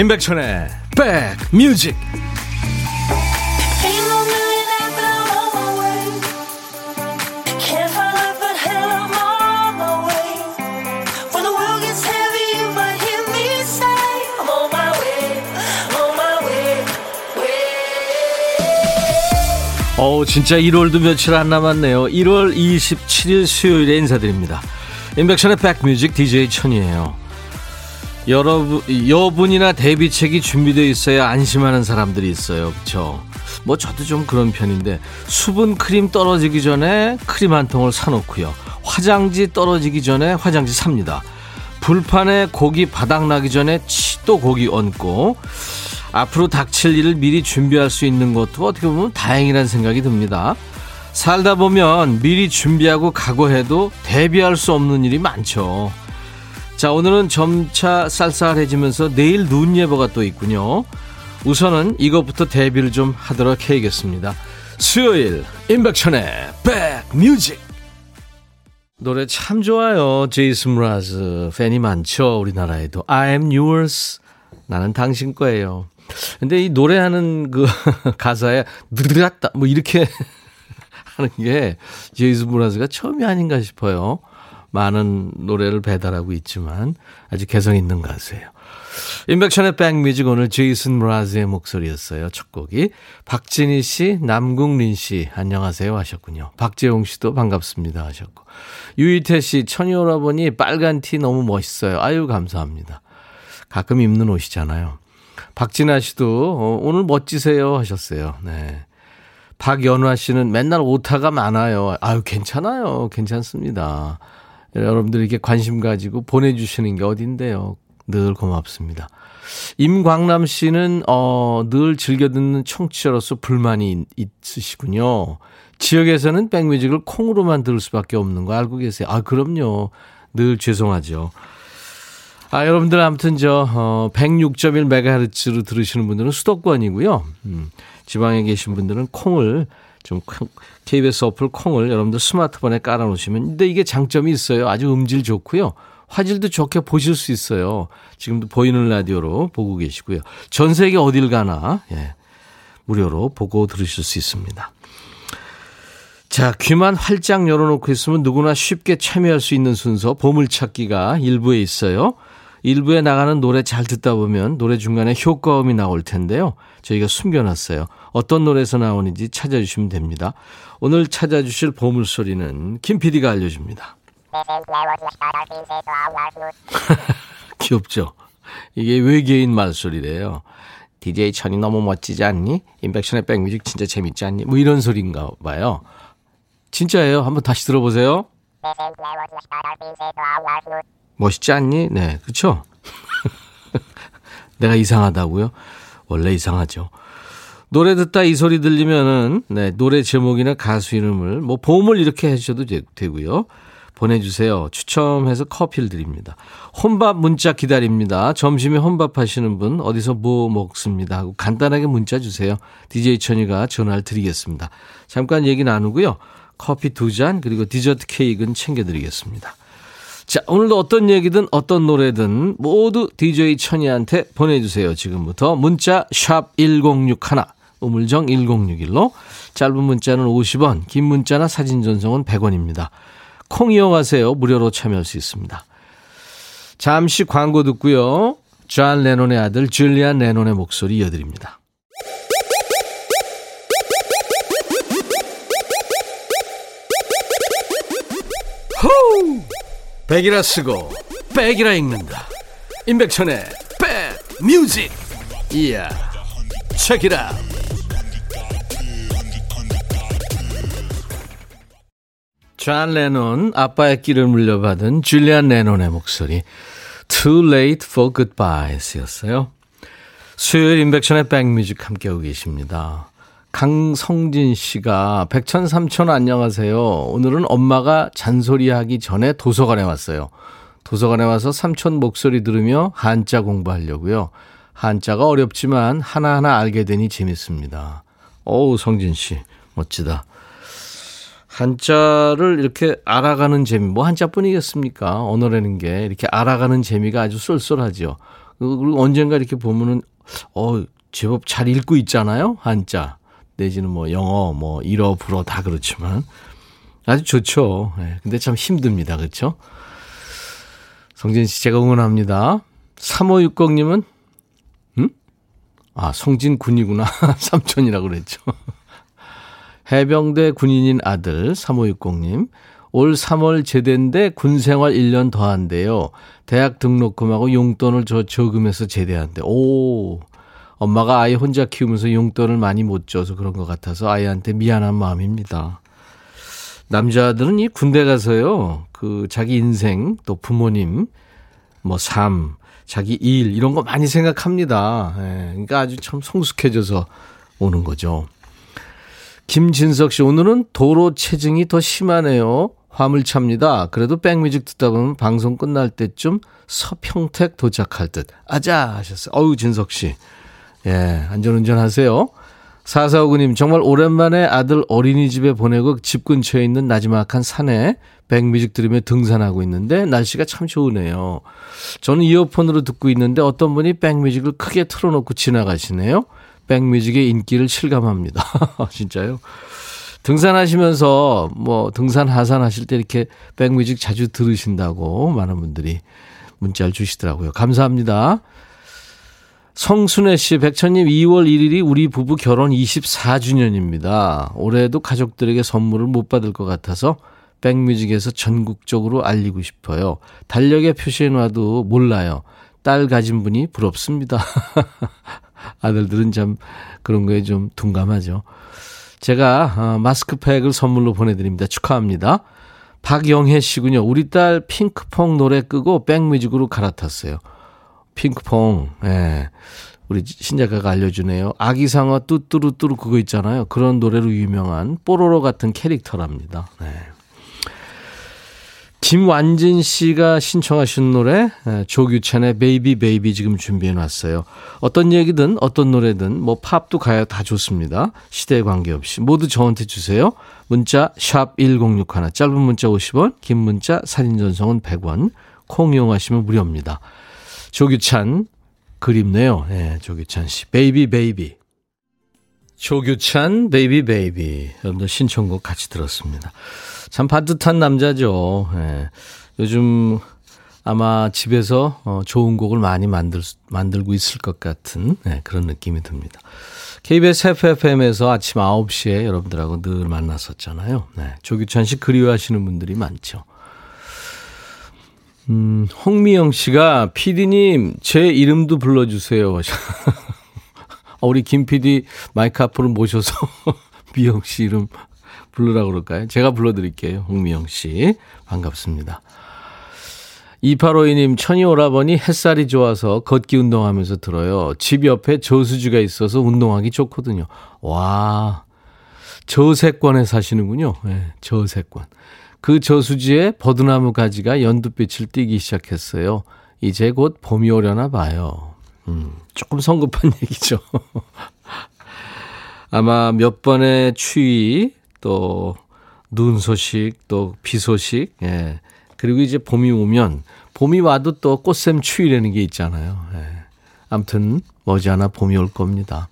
임백천의 백뮤직. 어 진짜 1월도 며칠 안 남았네요. 1월 27일 수요일에 인사드립니다. 임백천의 백뮤직 DJ 천이에요 여러분, 여분이나 데뷔책이 준비되어 있어야 안심하는 사람들이 있어요. 그쵸? 뭐 저도 좀 그런 편인데 수분 크림 떨어지기 전에 크림 한 통을 사놓고요. 화장지 떨어지기 전에 화장지 삽니다. 불판에 고기 바닥 나기 전에 또 고기 얹고 앞으로 닥칠 일을 미리 준비할 수 있는 것도 어떻게 보면 다행이라는 생각이 듭니다. 살다 보면 미리 준비하고 각오해도 대비할 수 없는 일이 많죠. 자, 오늘은 점차 쌀쌀해지면서 내일 눈 예보가 또 있군요. 우선은 이것부터 대비를 좀 하도록 해야겠습니다. 수요일, 임백천의 백뮤직. 노래 참 좋아요. 제이슨 브라즈. 팬이 많죠. 우리나라에도. I am yours. 나는 당신 거예요. 근데 이 노래하는 그 가사에 느드랐다. 뭐 이렇게 하는 게 제이슨 브라즈가 처음이 아닌가 싶어요. 많은 노래를 배달하고 있지만 아주 개성 있는 가수예요. 인백션의 백뮤직 오늘 제이슨 브라즈의 목소리였어요. 첫 곡이. 박진희 씨, 남궁린 씨, 안녕하세요 하셨군요. 박재홍 씨도 반갑습니다 하셨고. 유희태 씨, 천이 오라버니 빨간 티 너무 멋있어요. 아유, 감사합니다. 가끔 입는 옷이잖아요. 박진아 씨도 어, 오늘 멋지세요 하셨어요. 네. 박연화 씨는 맨날 오타가 많아요. 아유, 괜찮아요. 괜찮습니다. 여러분들 이렇게 관심 가지고 보내주시는 게 어딘데요. 늘 고맙습니다. 임광남 씨는 어, 늘 즐겨 듣는 청취자로서 불만이 있으시군요. 지역에서는 백뮤직을 콩으로만 들을 수밖에 없는 거 알고 계세요? 아, 그럼요. 늘 죄송하죠. 아, 여러분들 아무튼 저, 어, 106.1MHz로 들으시는 분들은 수도권이고요. 음, 지방에 계신 분들은 콩을 좀 KBS 어플 콩을 여러분들 스마트폰에 깔아놓으시면 근데 이게 장점이 있어요. 아주 음질 좋고요. 화질도 좋게 보실 수 있어요. 지금도 보이는 라디오로 보고 계시고요. 전 세계 어딜 가나 예, 무료로 보고 들으실 수 있습니다. 자, 귀만 활짝 열어놓고 있으면 누구나 쉽게 참여할 수 있는 순서 보물찾기가 일부에 있어요. 일부에 나가는 노래 잘 듣다 보면 노래 중간에 효과음이 나올 텐데요. 저희가 숨겨놨어요. 어떤 노래에서 나오는지 찾아주시면 됩니다. 오늘 찾아주실 보물소리는 김 PD가 알려줍니다. 귀엽죠? 이게 외계인 말소리래요. DJ 천이 너무 멋지지 않니? 인백션의 백뮤직 진짜 재밌지 않니? 뭐 이런 소리인가 봐요. 진짜예요. 한번 다시 들어보세요. 멋있지 않니? 네, 그쵸? 내가 이상하다고요? 원래 이상하죠. 노래 듣다 이 소리 들리면은, 네, 노래 제목이나 가수 이름을, 뭐, 보험을 이렇게 해주셔도 되, 고요 보내주세요. 추첨해서 커피를 드립니다. 혼밥 문자 기다립니다. 점심에 혼밥 하시는 분, 어디서 뭐 먹습니다. 하고 간단하게 문자 주세요. DJ 천이가 전화를 드리겠습니다. 잠깐 얘기 나누고요. 커피 두 잔, 그리고 디저트 케이크는 챙겨드리겠습니다. 자, 오늘도 어떤 얘기든 어떤 노래든 모두 DJ 천이한테 보내주세요. 지금부터 문자 샵 1061, 우물정 1061로 짧은 문자는 50원, 긴 문자나 사진 전송은 100원입니다. 콩 이용하세요. 무료로 참여할 수 있습니다. 잠시 광고 듣고요. 존 레논의 아들 줄리안 레논의 목소리 이어드립니다. 호우! 백이라 쓰고 백이라 읽는다. 임백천의 백뮤직. 이야 책이라. 존 레논 아빠의 끼를 물려받은 줄리안 레논의 목소리 Too Late for Goodbyes 였어요. 수요일 임백천의 백뮤직 함께하고 계십니다 강성진 씨가 백천 삼천 안녕하세요. 오늘은 엄마가 잔소리하기 전에 도서관에 왔어요. 도서관에 와서 삼촌 목소리 들으며 한자 공부하려고요. 한자가 어렵지만 하나하나 알게 되니 재밌습니다. 어우 성진 씨 멋지다. 한자를 이렇게 알아가는 재미, 뭐 한자뿐이겠습니까? 언어라는 게 이렇게 알아가는 재미가 아주 쏠쏠하죠. 그리고 언젠가 이렇게 보면은, 어, 제법 잘 읽고 있잖아요. 한자. 내지는 뭐 영어, 뭐 일어, 불어 다 그렇지만. 아주 좋죠. 네, 근데 참 힘듭니다. 그렇죠? 성진 씨 제가 응원합니다. 3560님은 음? 아, 성진 군이구나. 삼촌이라고 그랬죠. 해병대 군인인 아들 3560님. 올 3월 제대인데 군 생활 1년 더 한대요. 대학 등록금하고 용돈을 저 저금해서 제대한대. 오. 엄마가 아이 혼자 키우면서 용돈을 많이 못 줘서 그런 것 같아서 아이한테 미안한 마음입니다. 남자들은 이 군대 가서요, 그 자기 인생, 또 부모님, 뭐 삶, 자기 일, 이런 거 많이 생각합니다. 예, 그러니까 아주 참 성숙해져서 오는 거죠. 김진석 씨, 오늘은 도로 체증이 더 심하네요. 화물차입니다. 그래도 백뮤직 듣다 보면 방송 끝날 때쯤 서평택 도착할 듯. 아자! 하셨어요. 어우, 진석 씨. 예, 안전운전 하세요. 4459님, 정말 오랜만에 아들 어린이집에 보내고 집 근처에 있는 나지막한 산에 백뮤직 들으며 등산하고 있는데 날씨가 참 좋으네요. 저는 이어폰으로 듣고 있는데 어떤 분이 백뮤직을 크게 틀어놓고 지나가시네요. 백뮤직의 인기를 실감합니다. 진짜요? 등산하시면서 뭐 등산 하산하실 때 이렇게 백뮤직 자주 들으신다고 많은 분들이 문자를 주시더라고요. 감사합니다. 성순애 씨, 백천님 2월 1일이 우리 부부 결혼 24주년입니다. 올해도 가족들에게 선물을 못 받을 것 같아서 백뮤직에서 전국적으로 알리고 싶어요. 달력에 표시해놔도 몰라요. 딸 가진 분이 부럽습니다. 아들들은 참 그런 거에 좀 둔감하죠. 제가 어, 마스크팩을 선물로 보내드립니다. 축하합니다. 박영혜 씨군요. 우리 딸 핑크퐁 노래 끄고 백뮤직으로 갈아탔어요. 핑크퐁, 예. 우리 신작가가 알려주네요. 아기상어 뚜뚜루뚜루 그거 있잖아요. 그런 노래로 유명한 뽀로로 같은 캐릭터랍니다. 네. 김완진 씨가 신청하신 노래 예, 조규찬의 Baby Baby 지금 준비해 놨어요. 어떤 얘기든 어떤 노래든 뭐 팝도 가요 다 좋습니다. 시대에 관계없이 모두 저한테 주세요. 문자 샵 1061, 짧은 문자 50원, 긴 문자 사진 전송은 100원, 콩 이용하시면 무료입니다. 조규찬 그립네요. 네, 조규찬 씨. Baby Baby. 조규찬 Baby Baby. 여러분들 신청곡 같이 들었습니다. 참 반듯한 남자죠. 네. 요즘 아마 집에서 어, 좋은 곡을 많이 만들, 만들고 있을 것 같은 네, 그런 느낌이 듭니다. KBS FFM에서 아침 9시에 여러분들하고 늘 만났었잖아요. 네, 조규찬 씨 그리워하시는 분들이 많죠. 음, 홍미영 씨가 피디님 제 이름도 불러주세요. 어, 우리 김 피디 마이크 앞으로 모셔서 미영 씨 이름 부르라 그럴까요? 제가 불러드릴게요. 홍미영 씨 반갑습니다. 2852님, 천이 오라버니 햇살이 좋아서 걷기 운동하면서 들어요. 집 옆에 저수지가 있어서 운동하기 좋거든요. 와, 저세권에 사시는군요. 네, 저세권. 그 저수지에 버드나무 가지가 연두빛을 띠기 시작했어요. 이제 곧 봄이 오려나 봐요. 음, 조금 성급한 얘기죠. 아마 몇 번의 추위, 또 눈 소식, 또 비 소식, 예. 그리고 이제 봄이 오면, 봄이 와도 또 꽃샘 추위라는 게 있잖아요. 예. 아무튼, 머지않아 봄이 올 겁니다.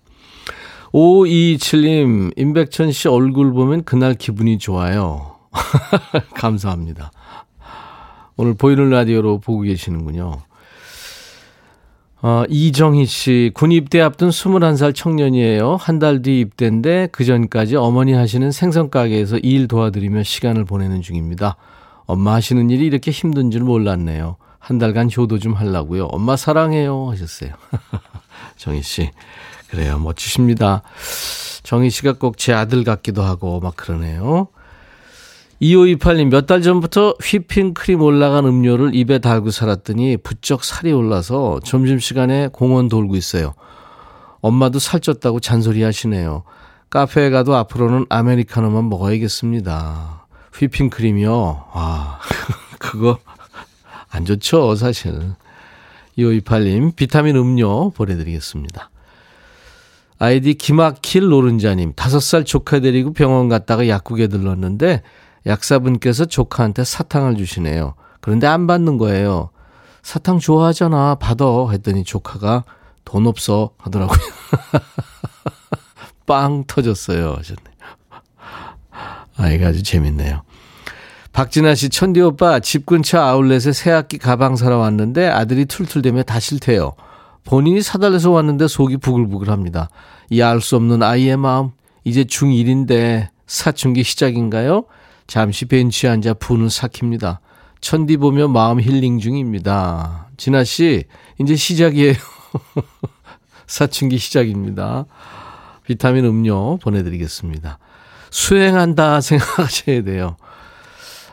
527님, 임백천 씨 얼굴 보면 그날 기분이 좋아요. 감사합니다. 오늘 보이는 라디오로 보고 계시는군요. 어, 이정희 씨, 군 입대 앞둔 21살 청년이에요. 한 달 뒤 입대인데 그 전까지 어머니 하시는 생선 가게에서 일 도와드리며 시간을 보내는 중입니다. 엄마 하시는 일이 이렇게 힘든 줄 몰랐네요. 한 달간 효도 좀 하려고요. 엄마 사랑해요 하셨어요. 정희 씨. 그래요. 멋지십니다. 정희 씨가 꼭 제 아들 같기도 하고 막 그러네요. 2528님, 몇 달 전부터 휘핑크림 올라간 음료를 입에 달고 살았더니 부쩍 살이 올라서 점심시간에 공원 돌고 있어요. 엄마도 살쪘다고 잔소리 하시네요. 카페에 가도 앞으로는 아메리카노만 먹어야겠습니다. 휘핑크림이요? 아, 그거 안 좋죠, 사실. 2528님, 비타민 음료 보내드리겠습니다. 아이디 기막힐 노른자님, 5살 조카 데리고 병원 갔다가 약국에 들렀는데 약사분께서 조카한테 사탕을 주시네요. 그런데 안 받는 거예요. 사탕 좋아하잖아. 받아. 했더니 조카가 돈 없어. 하더라고요. 빵 터졌어요. 하셨네. 아이가 아주 재밌네요. 박진아 씨, 천디 오빠, 집 근처 아울렛에 새학기 가방 사러 왔는데 아들이 툴툴대며 다 싫대요. 본인이 사달래서 왔는데 속이 부글부글 합니다. 이알수 없는 아이의 마음, 이제 중1인데 사춘기 시작인가요? 잠시 벤치에 앉아 푸는 삭힙니다. 천디 보며 마음 힐링 중입니다. 진아 씨, 이제 시작이에요. 사춘기 시작입니다. 비타민 음료 보내드리겠습니다. 수행한다 생각하셔야 돼요.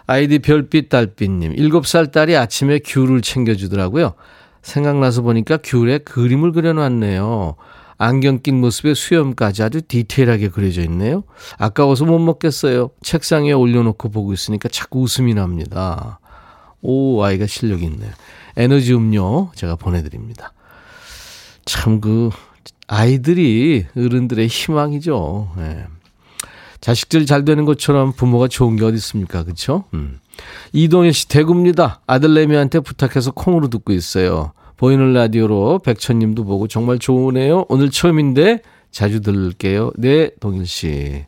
아이디 별빛 달빛님, 7살 딸이 아침에 귤을 챙겨주더라고요. 생각나서 보니까 귤에 그림을 그려놨네요. 안경 낀 모습에 수염까지 아주 디테일하게 그려져 있네요. 아까워서 못 먹겠어요. 책상에 올려놓고 보고 있으니까 자꾸 웃음이 납니다. 오, 아이가 실력이 있네요. 에너지 음료 제가 보내드립니다. 참, 그, 아이들이 어른들의 희망이죠. 네. 자식들 잘 되는 것처럼 부모가 좋은 게 어디 있습니까? 그렇죠? 음. 이동현 씨 대구입니다. 아들 내미한테 부탁해서 콩으로 듣고 있어요. 보이는 라디오로 백천님도 보고 정말 좋으네요. 오늘 처음인데 자주 들을게요. 네, 동일 씨.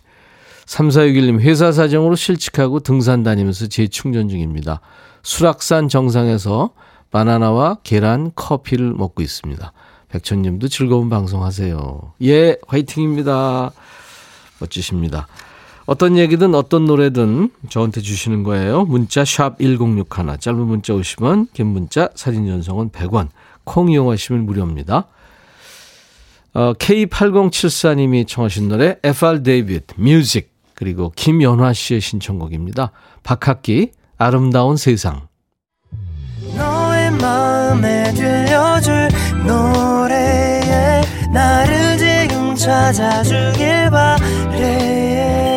3461님 회사 사정으로 실직하고 등산 다니면서 재충전 중입니다. 수락산 정상에서 바나나와 계란, 커피를 먹고 있습니다. 백천님도 즐거운 방송 하세요. 예, 화이팅입니다. 멋지십니다. 어떤 얘기든 어떤 노래든 저한테 주시는 거예요. 문자 샵 1061, 짧은 문자 50원, 긴 문자 사진 전송은 100원, 콩 이용하시면 무료입니다. 어, K8074님이 청하신 노래 F.R. David Music 그리고 김연화 씨의 신청곡입니다. 박학기 아름다운 세상 노래에 나를 지금 찾아주길 바래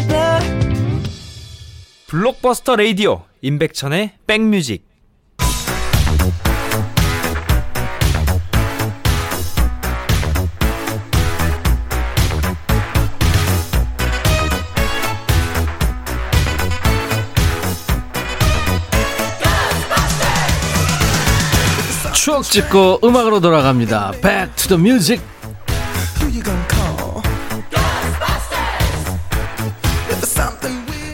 블록버스터 레이디오 임백천의 백뮤직 추억 찍고 음악으로 돌아갑니다. Back to.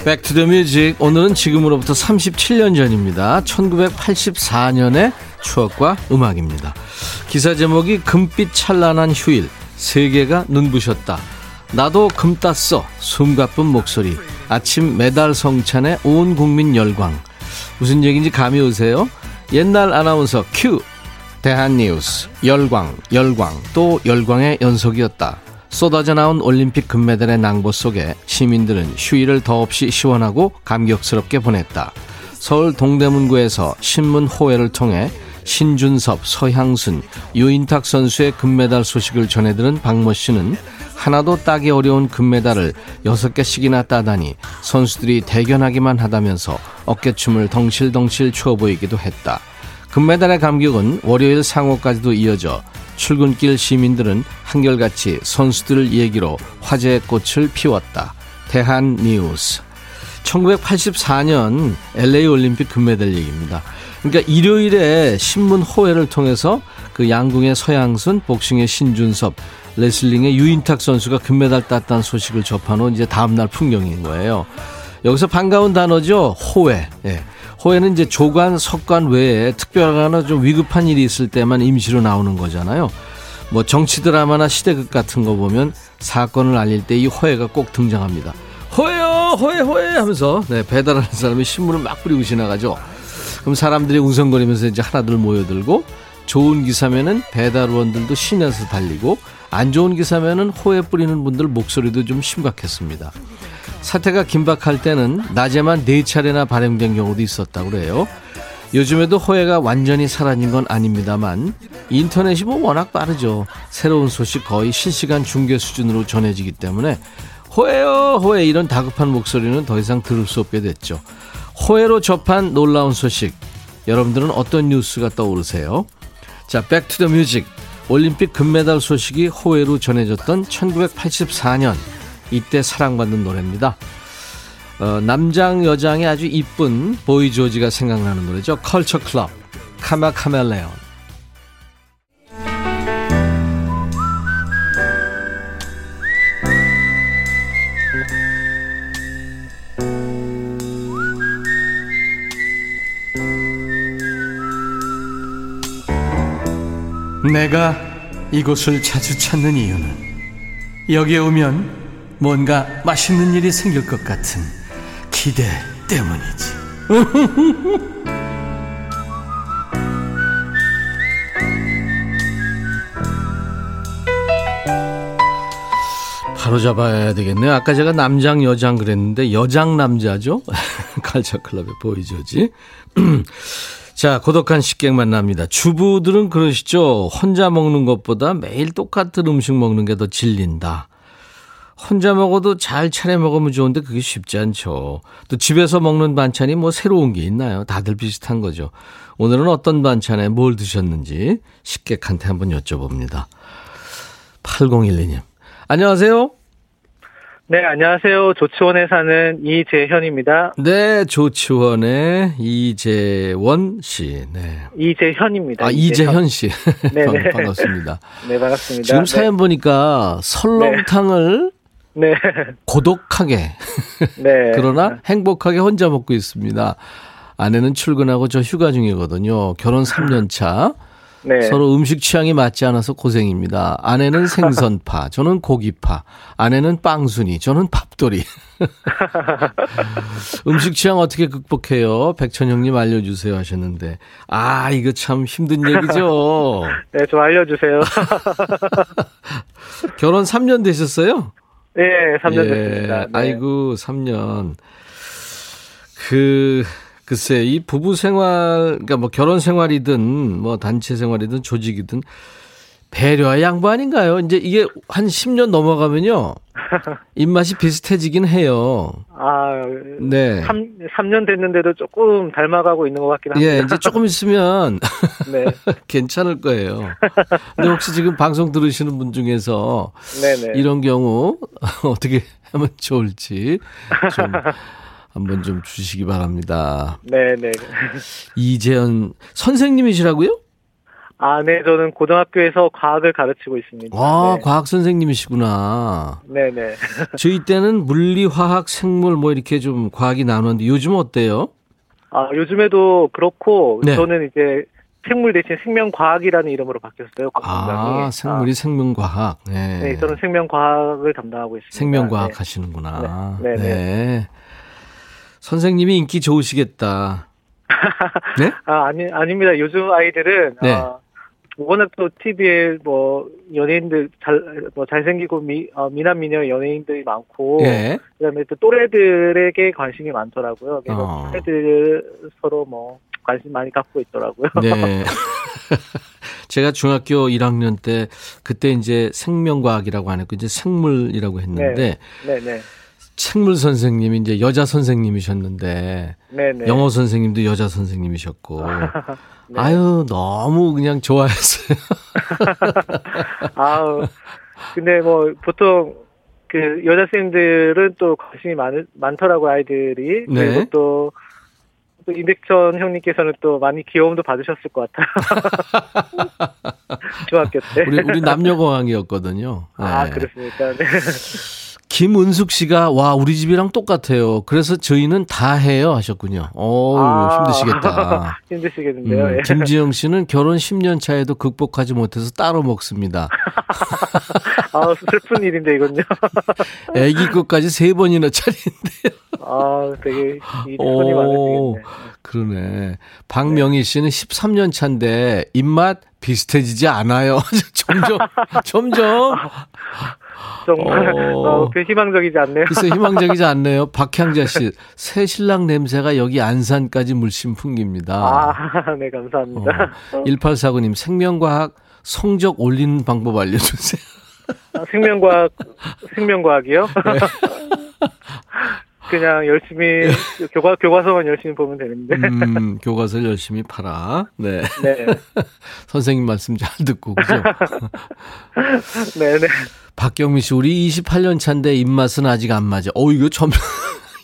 Back to the Music 오늘은 지금으로부터 37년 전입니다. 1984년의 추억과 음악입니다. 기사 제목이 금빛 찬란한 휴일 세계가 눈부셨다. 나도 금 땄어 숨가쁜 목소리 아침 메달 성찬의 온 국민 열광 무슨 얘기인지 감이 오세요? 옛날 아나운서 큐 대한뉴스 열광 열광 또 열광의 연속이었다. 쏟아져 나온 올림픽 금메달의 낭보 속에 시민들은 휴일을 더없이 시원하고 감격스럽게 보냈다. 서울 동대문구에서 신문 호회를 통해 신준섭, 서향순, 유인탁 선수의 금메달 소식을 전해들은 박모 씨는 하나도 따기 어려운 금메달을 6개씩이나 따다니 선수들이 대견하기만 하다면서 어깨춤을 덩실덩실 추어 보이기도 했다. 금메달의 감격은 월요일 상호까지도 이어져 출근길 시민들은 한결같이 선수들 얘기로 화제의 꽃을 피웠다. 대한 뉴스. 1984년 LA 올림픽 금메달 얘기입니다. 그러니까 일요일에 신문 호회를 통해서 그 양궁의 서양순, 복싱의 신준섭, 레슬링의 유인탁 선수가 금메달 땄다는 소식을 접한 후 이제 다음날 풍경인 거예요. 여기서 반가운 단어죠. 호회. 예. 호에는 이제 조관, 석관 외에 특별하거나 좀 위급한 일이 있을 때만 임시로 나오는 거잖아요. 뭐 정치 드라마나 시대극 같은 거 보면 사건을 알릴 때 이 호해가 꼭 등장합니다. 호해요, 호해, 호해 하면서 네, 배달하는 사람이 신문을 막 뿌리고 지나가죠. 그럼 사람들이 웅성거리면서 이제 하나둘 모여들고 좋은 기사면은 배달원들도 신에서 달리고 안 좋은 기사면은 호에 뿌리는 분들 목소리도 좀 심각했습니다. 사태가 긴박할 때는 낮에만 네 차례나 발행된 경우도 있었다고 그래요. 요즘에도 호해가 완전히 사라진 건 아닙니다만 인터넷이 뭐 워낙 빠르죠. 새로운 소식 거의 실시간 중계 수준으로 전해지기 때문에 호해요 호해 이런 다급한 목소리는 더 이상 들을 수 없게 됐죠. 호외로 접한 놀라운 소식 여러분들은 어떤 뉴스가 떠오르세요? 자, Back to the Music 올림픽 금메달 소식이 호외로 전해졌던 1984년 이때 사랑받는 노래입니다. 어, 남장 여장의 아주 이쁜 보이 조지가 생각나는 노래죠. Culture Club Karma Chameleon 내가 이곳을 자주 찾는 이유는 여기에 오면 뭔가 맛있는 일이 생길 것 같은 기대 때문이지. 바로 잡아야 되겠네요. 아까 제가 남장 여장 그랬는데 여장 남자죠. 칼처클럽의 보이죠지. 자, 고독한 식객 만납니다. 주부들은 그러시죠. 혼자 먹는 것보다 매일 똑같은 음식 먹는 게 더 질린다. 혼자 먹어도 잘 차려 먹으면 좋은데 그게 쉽지 않죠. 또 집에서 먹는 반찬이 뭐 새로운 게 있나요? 다들 비슷한 거죠. 오늘은 어떤 반찬에 뭘 드셨는지 식객한테 한번 여쭤봅니다. 8012님. 안녕하세요. 네, 안녕하세요. 조치원에 사는 이재현입니다. 네, 조치원의 이재원 씨. 네. 이재현입니다. 아, 이재현, 씨. 네, 네. 반갑습니다. 네, 반갑습니다. 지금 사연 네. 보니까 설렁탕을 네. 고독하게. 네. 그러나 행복하게 혼자 먹고 있습니다. 아내는 출근하고 저 휴가 중이거든요. 결혼 3년 차. 네. 서로 음식 취향이 맞지 않아서 고생입니다. 아내는 생선파, 저는 고기파. 아내는 빵순이, 저는 밥돌이. 음식 취향 어떻게 극복해요? 백천영님 알려주세요 하셨는데. 아, 이거 참 힘든 얘기죠? 네, 좀 알려주세요. 결혼 3년 되셨어요? 네, 3년 예, 됐습니다. 네. 아이고, 3년. 그, 글쎄, 이 부부 생활, 그러니까 뭐 결혼 생활이든 뭐 단체 생활이든 조직이든 배려와 양보 아닌가요? 이제 이게 한 10년 넘어가면요. 입맛이 비슷해지긴 해요. 아, 네. 3, 3년 됐는데도 조금 닮아가고 있는 것 같긴 합니다. 예, 이제 조금 있으면 네. 괜찮을 거예요. 근데 혹시 지금 방송 들으시는 분 중에서 네네. 이런 경우 어떻게 하면 좋을지 좀 한번 좀 주시기 바랍니다. 네, 네. 이재현 선생님이시라고요? 아, 네, 저는 고등학교에서 과학을 가르치고 있습니다. 아, 네. 과학 선생님이시구나. 네, 네. 저희 때는 물리, 화학, 생물 뭐 이렇게 좀 과학이 나눴는데 요즘 어때요? 아, 요즘에도 그렇고 네. 저는 이제 생물 대신 생명과학이라는 이름으로 바뀌었어요. 아, 생물이 아. 생명과학. 네. 네, 저는 생명과학을 담당하고 있습니다. 생명과학 네. 하시는구나. 네. 네. 선생님이 인기 좋으시겠다. 네? 아, 아니, 아닙니다. 요즘 아이들은, 네. 아, 워낙 또 TV에 뭐, 연예인들 잘, 뭐, 잘생기고 미, 어, 미남 미녀 연예인들이 많고, 네. 그 다음에 또 또래들에게 관심이 많더라고요. 그래서 어. 또래들 서로 뭐, 관심 많이 갖고 있더라고요. 네. 제가 중학교 1학년 때, 그때 이제 생명과학이라고 안 했고, 이제 생물이라고 했는데, 네, 네. 네. 책물 선생님이 이제 여자 선생님이셨는데 네네. 영어 선생님도 여자 선생님이셨고 네. 아유 너무 그냥 좋아했어요. 아우 근데 뭐 보통 그 여자 선생님들은 또 관심이 많 많더라고 아이들이 네. 그리고 또, 또 이백천 형님께서는 또 많이 귀여움도 받으셨을 것 같아요. 중학교 때. 우리 우리 남녀공학이었거든요. 아, 네. 아 그렇습니까? 네. 김은숙 씨가 와 우리 집이랑 똑같아요. 그래서 저희는 다 해요 하셨군요. 오 아, 힘드시겠다. 힘드시겠는데요. 음, 예. 김지영 씨는 결혼 10년 차에도 극복하지 못해서 따로 먹습니다. 아 슬픈 일인데 이건요. 아기 것까지 세 번이나 차리는데요. 아 되게 손이 많으시겠네. 그러네. 박명희 씨는 13년 차인데 입맛 비슷해지지 않아요. 점점 점점 정말 어, 어, 그 희망적이지 않네요. 글쎄 희망적이지 않네요. 박향자 씨, 새 신랑 냄새가 여기 안산까지 물씬 풍깁니다. 아, 네 감사합니다. 어, 1849님 생명과학 성적 올리는 방법 알려주세요. 아, 생명과학 생명과학이요? 네. 그냥 열심히 교과 교과서만 열심히 보면 되는데. 음, 교과서 열심히 팔아. 네. 네. 선생님 말씀 잘 듣고 그죠? 네, 네. 박경미 씨, 우리 28년 차인데 입맛은 아직 안 맞아. 어, 이거 점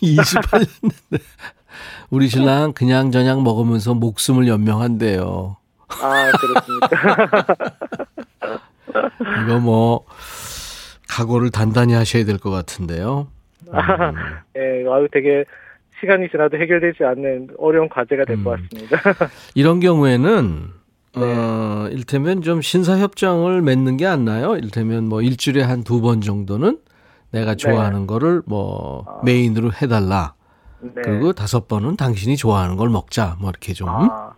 28년 인데. 우리 신랑 그냥 저냥 먹으면서 목숨을 연명한대요. 아, 그렇습니까? 이거 뭐 각오를 단단히 하셔야 될 것 같은데요. 아, 예, 아유, 되게 시간이 지나도 해결되지 않는 어려운 과제가 될것 음. 같습니다. 이런 경우에는 네. 어, 일테면 좀 신사협정을 맺는 게 안 나요? 일테면 뭐 일주일에 한 두 번 정도는 내가 네. 좋아하는 네. 거를 뭐 아. 메인으로 해달라. 네. 그리고 다섯 번은 당신이 좋아하는 걸 먹자. 뭐 이렇게 좀. 아.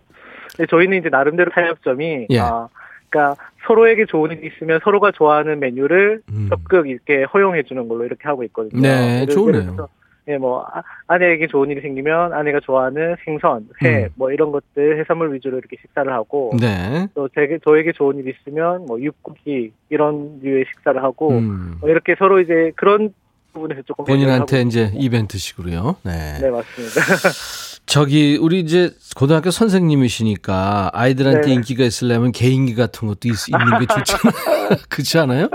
네, 저희는 이제 나름대로 타협점이 예. 아, 그러니까 서로에게 좋은 일이 있으면 서로가 좋아하는 메뉴를 음. 적극 이렇게 허용해 주는 걸로 이렇게 하고 있거든요. 네, 좋네요. 예, 뭐 아, 아내에게 좋은 일이 생기면 아내가 좋아하는 생선, 회, 음. 뭐 이런 것들 해산물 위주로 이렇게 식사를 하고, 네. 또 제게 저에게 좋은 일이 있으면 뭐 육고기 이런 류의 식사를 하고, 음. 뭐 이렇게 서로 이제 그런 부분에서 조금 본인한테 이제 이벤트식으로요. 네, 네 맞습니다. 저기 우리 이제 고등학교 선생님이시니까 아이들한테 네. 인기가 있으려면 개인기 같은 것도 있, 있는 게 좋잖아요. 그렇지 않아요?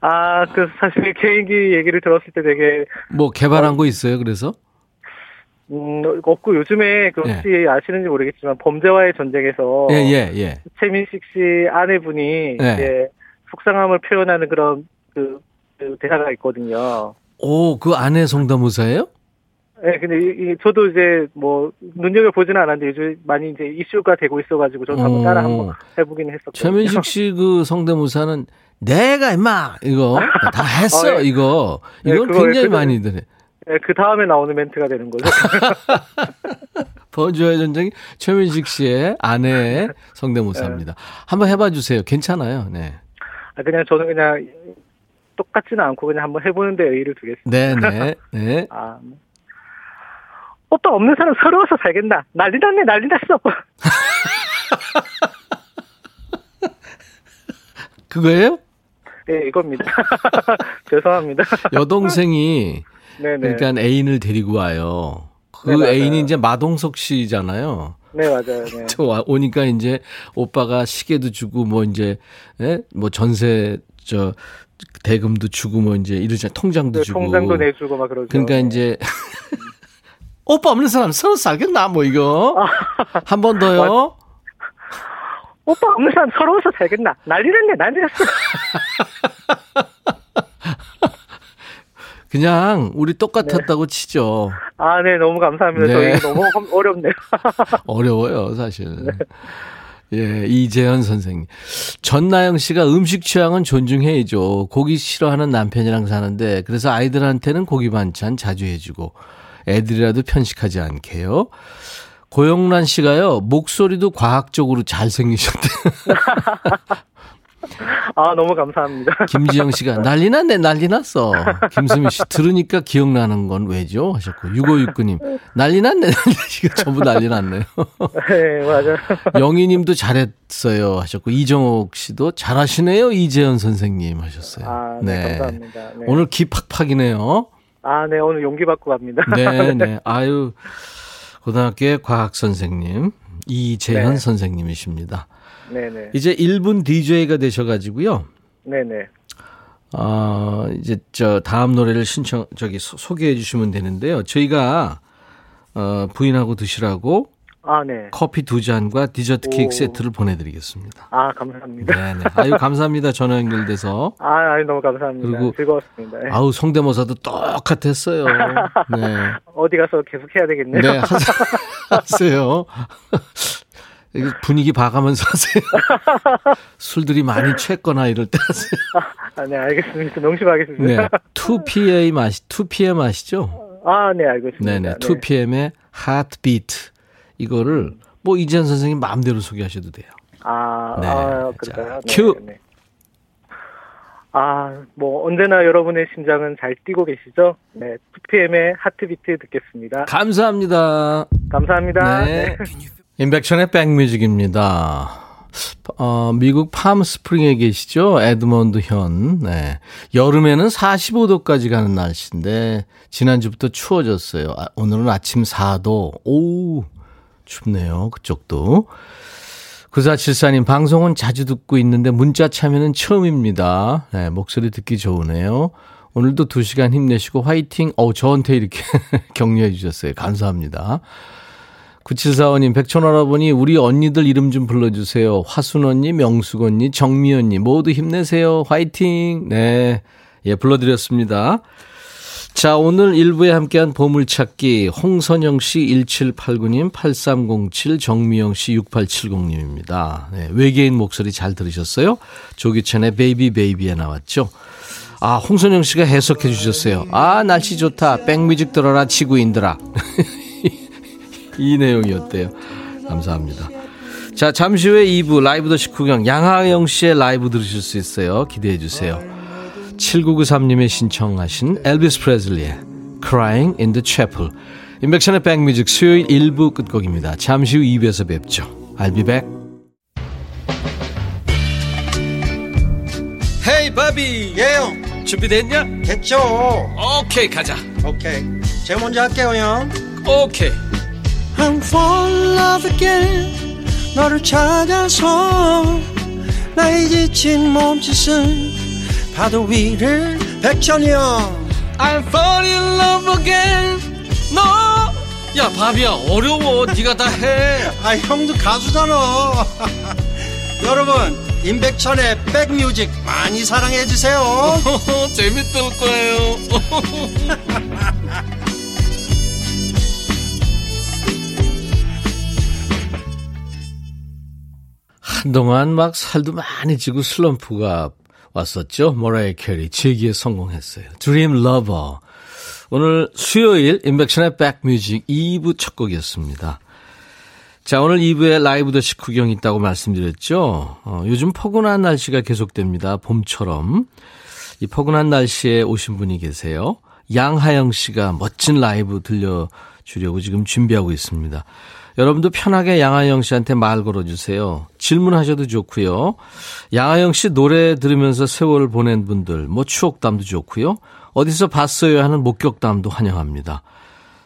아, 그 사실 개인기 얘기를 들었을 때 되게 뭐 개발한 어, 거 있어요. 그래서? 음, 없고 요즘에 그 혹시 예. 아시는지 모르겠지만 범죄와의 전쟁에서 예, 예, 예. 최민식 씨 아내분이 예. 이제 속상함을 표현하는 그런 그, 그 대사가 있거든요. 오, 그 아내 성대모사예요? 네, 근데 이, 이, 저도 이제 뭐 눈여겨 보지는 않았는데 요즘 많이 이제 이슈가 되고 있어가지고 저도 한번 따라 한번 어. 해보기는 했었거든요. 최민식 씨 그 성대모사는 내가 임마 이거 다 했어 어, 예. 이거 이건 네, 굉장히 그, 많이들 해. 네, 그 다음에 나오는 멘트가 되는 거죠. 버주의 전쟁이 최민식 씨의 아내의 성대모사입니다. 네. 한번 해봐 주세요. 괜찮아요. 네. 아, 그냥 저는 그냥 똑같지는 않고 그냥 한번 해보는데 의의를 두겠습니다. 네네. 네. 아, 오빠 없는 사람 서러워서 살겠나? 난리 났네, 난리 났어. 그거예요? 네, 이겁니다. 죄송합니다. 여동생이 네네. 그러니까 애인을 데리고 와요. 그 네, 애인이 이제 마동석 씨잖아요. 네, 맞아요. 네. 저 오니까 이제 오빠가 시계도 주고 뭐 이제 예? 뭐 전세 저 대금도 주고 뭐 이제 이러잖아요. 통장도 네, 주고. 통장도 내주고 막 그러죠. 그러니까 이제 오빠 없는 사람 서로 살겠나 뭐 이거 한 번 더요. 오빠 없는 사람 서러워서 살겠나? 난리 났네, 난리 났어. 그냥 우리 똑같았다고 네. 치죠. 아, 네, 너무 감사합니다. 네. 저 이거 너무 어렵네요. 어려워요, 사실. 네. 예, 이재현 선생님. 전나영 씨가 음식 취향은 존중해야죠. 고기 싫어하는 남편이랑 사는데, 그래서 아이들한테는 고기 반찬 자주 해주고, 애들이라도 편식하지 않게요. 고영란 씨가요, 목소리도 과학적으로 잘생기셨대요. 아, 너무 감사합니다. 김지영 씨가 난리 났네, 난리 났어. 김수미 씨, 들으니까 기억나는 건 왜죠? 하셨고, 6569님, 난리 났네, 난리 났어. 전부 난리 났네요. 네, 맞아요. 영희 님도 잘했어요. 하셨고, 이정옥 씨도 잘하시네요, 이재현 선생님. 하셨어요. 아, 네. 네. 감사합니다. 네. 오늘 기 팍팍이네요. 아, 네, 오늘 용기 받고 갑니다. 네, 네. 아유, 고등학교의 과학 선생님, 이재현 네. 선생님이십니다. 네네. 이제 1분 DJ가 되셔가지고요. 네네. 아, 이제 저 다음 노래를 신청, 저기 소, 개해 주시면 되는데요. 저희가, 어, 부인하고 드시라고 아, 네. 커피 두 잔과 디저트 케이크 오. 세트를 보내드리겠습니다. 아, 감사합니다. 네네. 아유, 감사합니다. 전화 연결돼서. 아, 아유, 너무 감사합니다. 그리고 즐거웠습니다. 네. 아우, 성대모사도 똑같았어요. 네. 어디 가서 계속 해야 되겠네요. 네, 하세요. 분위기 봐가면서 하세요. 술들이 많이 취했거나 이럴 때 하세요. 아, 네, 알겠습니다. 명심하겠습니다. 네. 2PM 맛이, 2PM 아시죠? 아, 네, 알고 있습니다. 네네. 2PM의 하트비트. 이거를 뭐 이지한 선생님 마음대로 소개하셔도 돼요. 아, 네. 아 그럴까요? 자, 네, 큐. 네. 아, 뭐 언제나 여러분의 심장은 잘 뛰고 계시죠? 네, 2PM의 Heartbeat 듣겠습니다. 감사합니다. 감사합니다. 네. 네. 임백천의 백뮤직입니다. 어, 미국 팜스프링에 계시죠? 에드먼드 현. 네. 여름에는 45도까지 가는 날씨인데, 지난주부터 추워졌어요. 아, 오늘은 아침 4도. 오, 춥네요. 그쪽도. 9474님, 방송은 자주 듣고 있는데 문자 참여는 처음입니다. 네, 목소리 듣기 좋으네요. 오늘도 2시간 힘내시고 화이팅. 어 저한테 이렇게 격려해 주셨어요. 감사합니다. 9745님, 백천할아버니, 우리 언니들 이름 좀 불러주세요. 화순 언니, 명숙 언니, 정미 언니, 모두 힘내세요. 화이팅! 네. 예, 불러드렸습니다. 자, 오늘 1부에 함께한 보물찾기 홍선영 씨 1789님, 8307 정미영 씨 6870님입니다. 네, 외계인 목소리 잘 들으셨어요? 조규찬의 Baby Baby에 나왔죠. 아, 홍선영 씨가 해석해 주셨어요. 아, 날씨 좋다. 백뮤직 들어라 지구인들아. 이 내용이었대요. 감사합니다. 자, 잠시 후에 2부 라이브도 식후경 양하영 씨의 라이브 들으실 수 있어요. 기대해 주세요. 7993님의 신청하신 엘비스 프레슬리의 Crying in the Chapel. 인백션의 백뮤직 수요일 1부 끝곡입니다. 잠시 후 2부에서 뵙죠. I'll be back. 헤이 바비 예영. 준비됐냐? 됐죠. 오케이 가자. 오케이. 제가 먼저 할게요 형. 오케이. I'm fall in love again 너를 찾아서 나의 지친 몸짓은 파도 위를 백천이 형 I'm fall in love again. 너! 야 바비야 어려워. 네가 다해. 아 형도 가수잖아. 여러분 임백천의 백뮤직 많이 사랑해 주세요. 재밌을 거예요. 한동안 막 살도 많이 찌고 슬럼프가 왔었죠. 머라이어 캐리 재기에 성공했어요. Dream Lover. 오늘 수요일 임백천의 백뮤직 2부 첫 곡이었습니다. 자, 오늘 2부에 라이브도 식후경 있다고 말씀드렸죠. 어, 요즘 포근한 날씨가 계속됩니다. 봄처럼. 이 포근한 날씨에 오신 분이 계세요. 양하영 씨가 멋진 라이브 들려주려고 지금 준비하고 있습니다. 여러분도 편하게 양하영 씨한테 말 걸어주세요. 질문하셔도 좋고요. 양하영 씨 노래 들으면서 세월 보낸 분들, 뭐 추억담도 좋고요. 어디서 봤어요 하는 목격담도 환영합니다.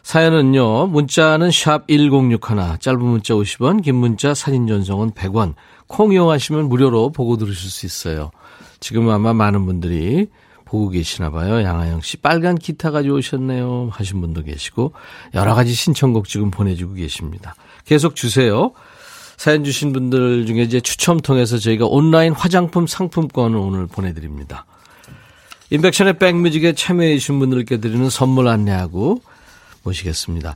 사연은요, 문자는 샵 1061, 짧은 문자 50원, 긴 문자 사진 전송은 100원, 콩 이용하시면 무료로 보고 들으실 수 있어요. 지금 아마 많은 분들이 보고 계시나 봐요. 양하영 씨 빨간 기타 가져오셨네요 하신 분도 계시고 여러 가지 신청곡 지금 보내주고 계십니다. 계속 주세요. 사연 주신 분들 중에 이제 추첨 통해서 저희가 온라인 화장품 상품권을 오늘 보내드립니다. 임백천의 백뮤직에 참여해 주신 분들께 드리는 선물 안내하고 모시겠습니다.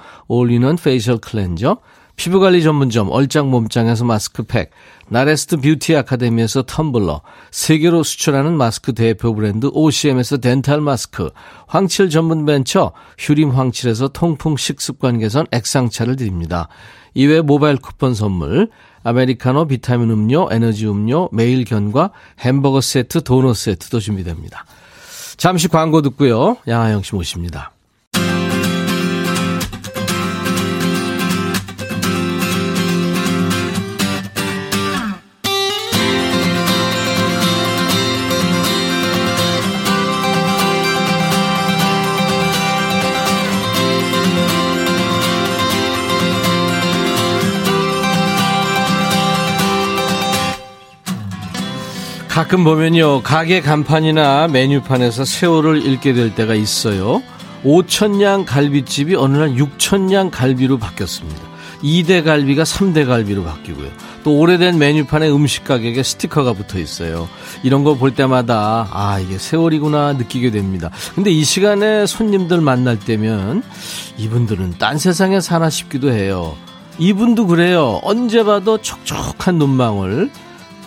올리는 페이셜 클렌저, 피부관리 전문점 얼짱 몸짱에서 마스크팩, 나레스트 뷰티 아카데미에서 텀블러, 세계로 수출하는 마스크 대표 브랜드 OCM에서 덴탈 마스크, 황칠 전문 벤처 휴림 황칠에서 통풍 식습관 개선 액상차를 드립니다. 이외 모바일 쿠폰 선물, 아메리카노 비타민 음료, 에너지 음료, 매일 견과, 햄버거 세트, 도넛 세트도 준비됩니다. 잠시 광고 듣고요. 양하영 씨 모십니다. 가끔 보면요, 가게 간판이나 메뉴판에서 세월을 읽게 될 때가 있어요. 5천냥 갈비집이 어느 날 6천냥 갈비로 바뀌었습니다. 2대 갈비가 3대 갈비로 바뀌고요. 또 오래된 메뉴판에 음식 가격에 스티커가 붙어 있어요. 이런 거 볼 때마다 아 이게 세월이구나 느끼게 됩니다. 근데 이 시간에 손님들 만날 때면 이분들은 딴 세상에 사나 싶기도 해요. 이분도 그래요. 언제 봐도 촉촉한 눈망울.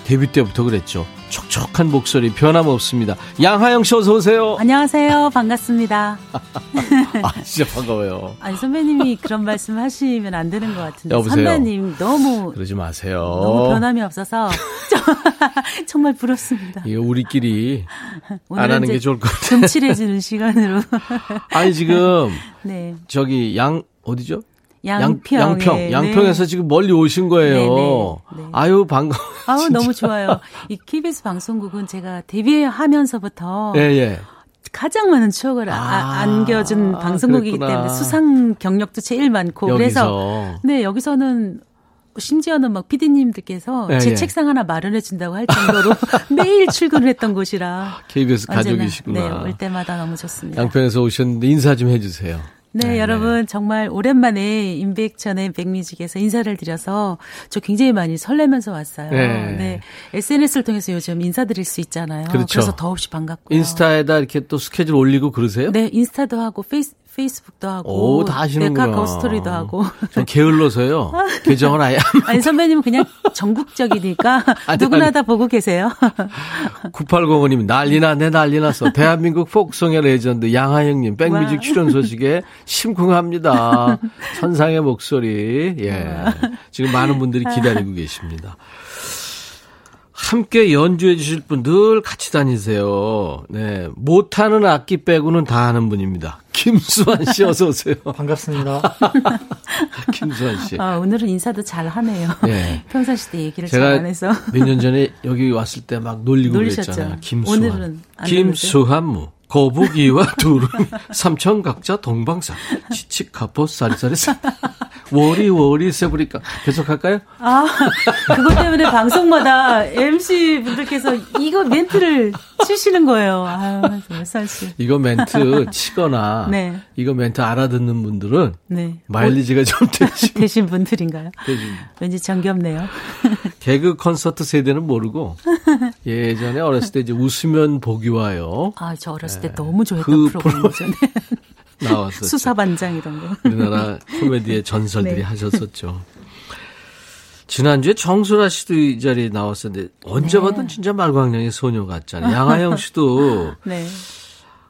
데뷔 때부터 그랬죠. 촉촉한 목소리 변함없습니다. 양하영 씨 어서 오세요. 안녕하세요. 반갑습니다. 아 진짜 반가워요. 아니 선배님이 그런 말씀 하시면 안 되는 것 같은데 여보세요. 선배님 너무 그러지 마세요. 너무 변함이 없어서 정말 부럽습니다. 이거 우리끼리 안 하는 게 좋을 것 같아요. 금칠해주는 시간으로. 아니 지금 네. 저기 양 어디죠? 양평. 양평. 네. 양평에서 지금 멀리 오신 거예요. 네네. 네. 아유, 반가워. 아우, 너무 좋아요. 이 KBS 방송국은 제가 데뷔하면서부터. 예, 예. 가장 많은 추억을 아, 안겨준 방송국이기 아, 때문에 수상 경력도 제일 많고. 여기서. 그래서. 네, 여기서는 심지어는 막 피디님들께서 예, 제 예. 책상 하나 마련해 준다고 할 정도로 매일 출근을 했던 곳이라 KBS 가족이시구나. 네, 올 때마다 너무 좋습니다. 양평에서 오셨는데 인사 좀 해주세요. 네, 네, 여러분 정말 오랜만에 임백천의 백뮤직에서 인사를 드려서 저 굉장히 많이 설레면서 왔어요. 네. 네. SNS를 통해서 요즘 인사드릴 수 있잖아요. 그렇죠. 그래서 더없이 반갑고요. 인스타에다 이렇게 또 스케줄 올리고 그러세요? 네, 인스타도 하고 페이스 페이스북도 하고 오, 다 하시는구나. 네, 카카오 스토리도 하고. 좀 게을러서요. 계정은 아예 아니 선배님 은 그냥 전국적이니까 아니, 누구나 아니. 다 보고 계세요. 9805 님 난리나 내 난리 났어. 대한민국 포크송의 레전드 양하영 님 백뮤직 출연 소식에 심쿵합니다. 천상의 목소리. 예. 지금 많은 분들이 기다리고 계십니다. 함께 연주해 주실 분 늘 같이 다니세요. 네. 못하는 악기 빼고는 다 하는 분입니다. 김수환 씨 어서 오세요. 반갑습니다. 김수환 씨. 아, 오늘은 인사도 잘 하네요. 네. 평상시 때 얘기를 잘 안 해서. 몇 년 전에 여기 왔을 때 막 놀리고 놀리셨죠? 그랬잖아요. 김수환. 오늘은 김수환 무. 거북이와 두루미, 삼천각자, 동방산, 치치카포, 쌀쌀이쌀. 워리 워리 세브리까 계속 할까요? 아 그것 때문에 방송마다 MC 분들께서 이거 멘트를 치시는 거예요. 아 정말. 이거 멘트 치거나 네. 이거 멘트 알아듣는 분들은 네. 마일리지가 좀 되신 되신 분들인가요? 되신. 왠지 정겹네요. 개그 콘서트 세대는 모르고 예전에 어렸을 때 이제 웃으면 보기 와요. 아 저 어렸을 때 네. 너무 좋아했던 그 프로그램이죠. 나왔었죠. 수사반장 이런 거. 우리나라 코미디의 전설들이 네. 하셨었죠. 지난주에 정수라 씨도 이 자리에 나왔었는데 언제 네. 봐도 진짜 말광량의 소녀 같잖아요. 양하영 씨도 네.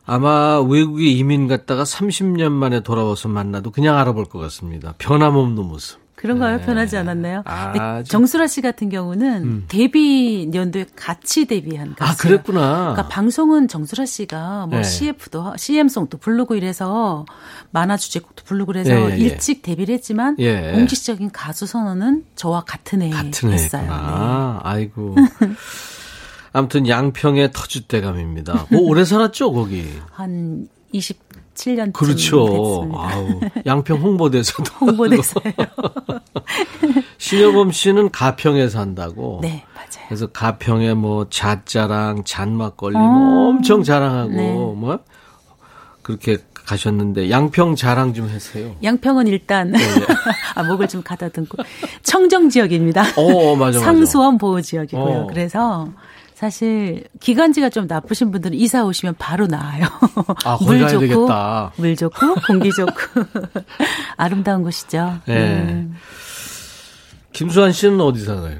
아마 외국에 이민 갔다가 30년 만에 돌아와서 만나도 그냥 알아볼 것 같습니다. 변함없는 모습. 그런가요? 네. 변하지 않았나요? 아, 정수라 씨 같은 경우는 음. 데뷔 연도에 같이 데뷔한 가수. 아, 그랬구나. 그러니까 방송은 정수라 씨가 뭐 네. CF도 CM송도 부르고 이래서 만화 주제곡도 부르고 그래서 예. 일찍 데뷔를 했지만 예. 공식적인 가수 선언은 저와 같은 해에 같은 했어요. 네. 아이고. 아무튼 양평의 터줏대감입니다. 뭐 오래 살았죠, 거기? 한 20, 7년 그렇죠. 아우, 양평 홍보대사도 홍보대사예요. 신여범 씨는 가평에 산다고. 네, 맞아요. 그래서 가평에 뭐 잣자랑, 잣막걸리 뭐 어. 뭐 엄청 자랑하고 네. 뭐 그렇게 가셨는데 양평 자랑 좀 하세요. 양평은 일단 네. 아 목을 좀 가다듬고 청정 지역입니다. 어, 맞아, 맞아. 상수원 보호 지역이고요. 어. 그래서 사실 기관지가 좀 나쁘신 분들은 이사 오시면 바로 나아요. 아, 물 좋고 되겠다. 물 좋고 공기 좋고 아름다운 곳이죠. 네. 음. 김수환 씨는 어디 살아요?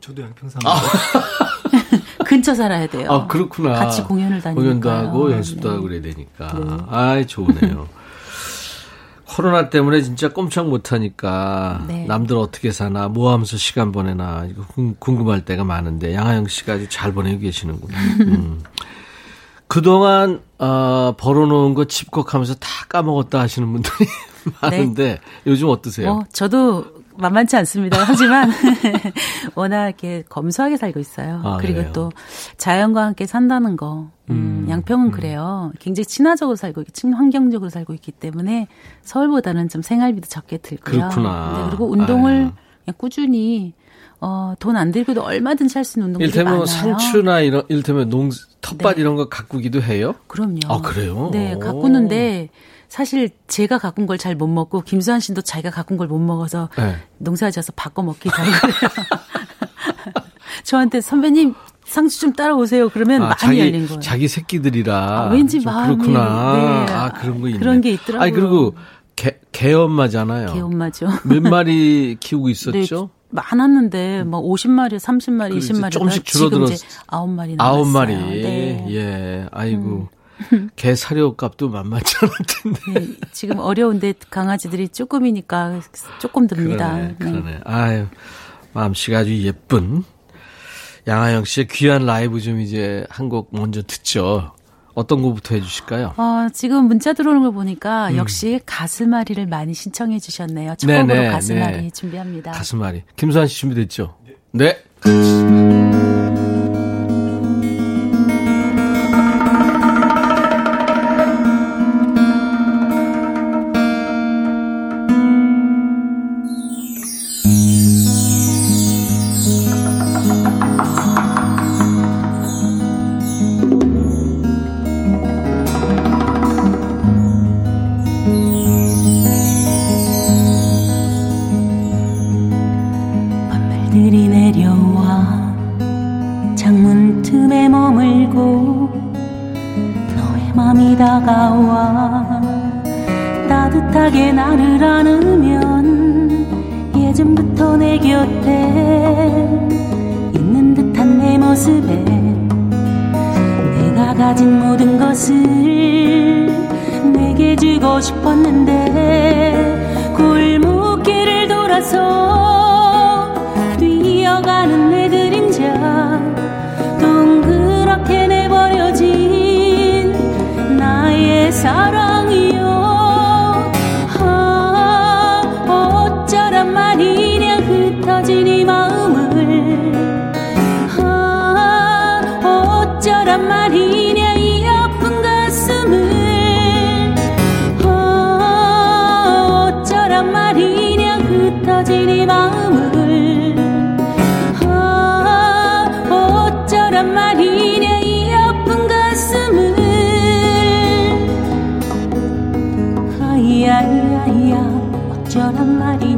저도 양평 삽니다. 아. 근처 살아야 돼요. 아 그렇구나. 같이 공연을 다니니까 공연도 하고 연습도 네. 하고 그래야 되니까. 네. 아이 좋네요. 코로나 때문에 진짜 꼼짝 못하니까 네. 남들 어떻게 사나 뭐 하면서 시간 보내나 이거 궁금할 때가 많은데 양하영 씨가 아주 잘 보내고 계시는구나. 음. 그동안 어, 벌어놓은 거 집콕하면서 다 까먹었다 하시는 분들이 많은데 네. 요즘 어떠세요? 어, 저도 만만치 않습니다. 하지만 워낙 이렇게 검소하게 살고 있어요. 아, 그리고 그래요? 또 자연과 함께 산다는 거. 음, 음 양평은 음. 그래요. 굉장히 친화적으로 살고 친환경적으로 살고 있기 때문에 서울보다는 좀 생활비도 적게 들고요. 그렇구나. 네, 그리고 운동을 아유. 그냥 꾸준히 어, 돈 안 들고도 얼마든지 할 수 있는 운동들이 일테면 많아요. 상추나 이런 일테면 농 텃밭 네. 이런 거 가꾸기도 해요? 그럼요. 아 그래요? 네, 가꾸는데 사실 제가 가꾼 걸 잘 못 먹고 김수환 씨도 자기가 가꾼 걸 못 먹어서 네. 농사지어서 바꿔 먹기도 하고 그래요. 저한테 선배님 상추 좀 따라오세요. 그러면 아, 많이 자기, 열린 거예요. 자기 새끼들이라. 아, 왠지 마음이 그렇구나. 네. 아 그런 거 있네. 그런 게 있더라고요. 아니 그리고 개, 개엄마잖아요. 개엄마죠. 몇 마리 키우고 있었죠? 네, 많았는데 뭐 50마리, 30마리, 20마리 조금씩 줄어들었 지금 이제 9마리 남았어요. 9마리. 네. 예. 아이고. 음. 개 사료 값도 만만치 않을 텐데. 네, 지금 어려운데 강아지들이 조금이니까 조금 듭니다. 그러네. 그러네. 네. 아유. 마음씨가 아주 예쁜 양하영 씨의 귀한 라이브 좀 이제 한 곡 먼저 듣죠. 어떤 곡부터 해주실까요? 어, 지금 문자 들어오는 걸 보니까 음. 역시 가슴앓이를 많이 신청해 주셨네요. 첫 네네, 곡으로 가슴앓이 네. 준비합니다. 가슴앓이. 김수환 씨 준비됐죠? 네. 네. 말이냐 이 아픈 가슴을. 야야야 어쩌란 하야야야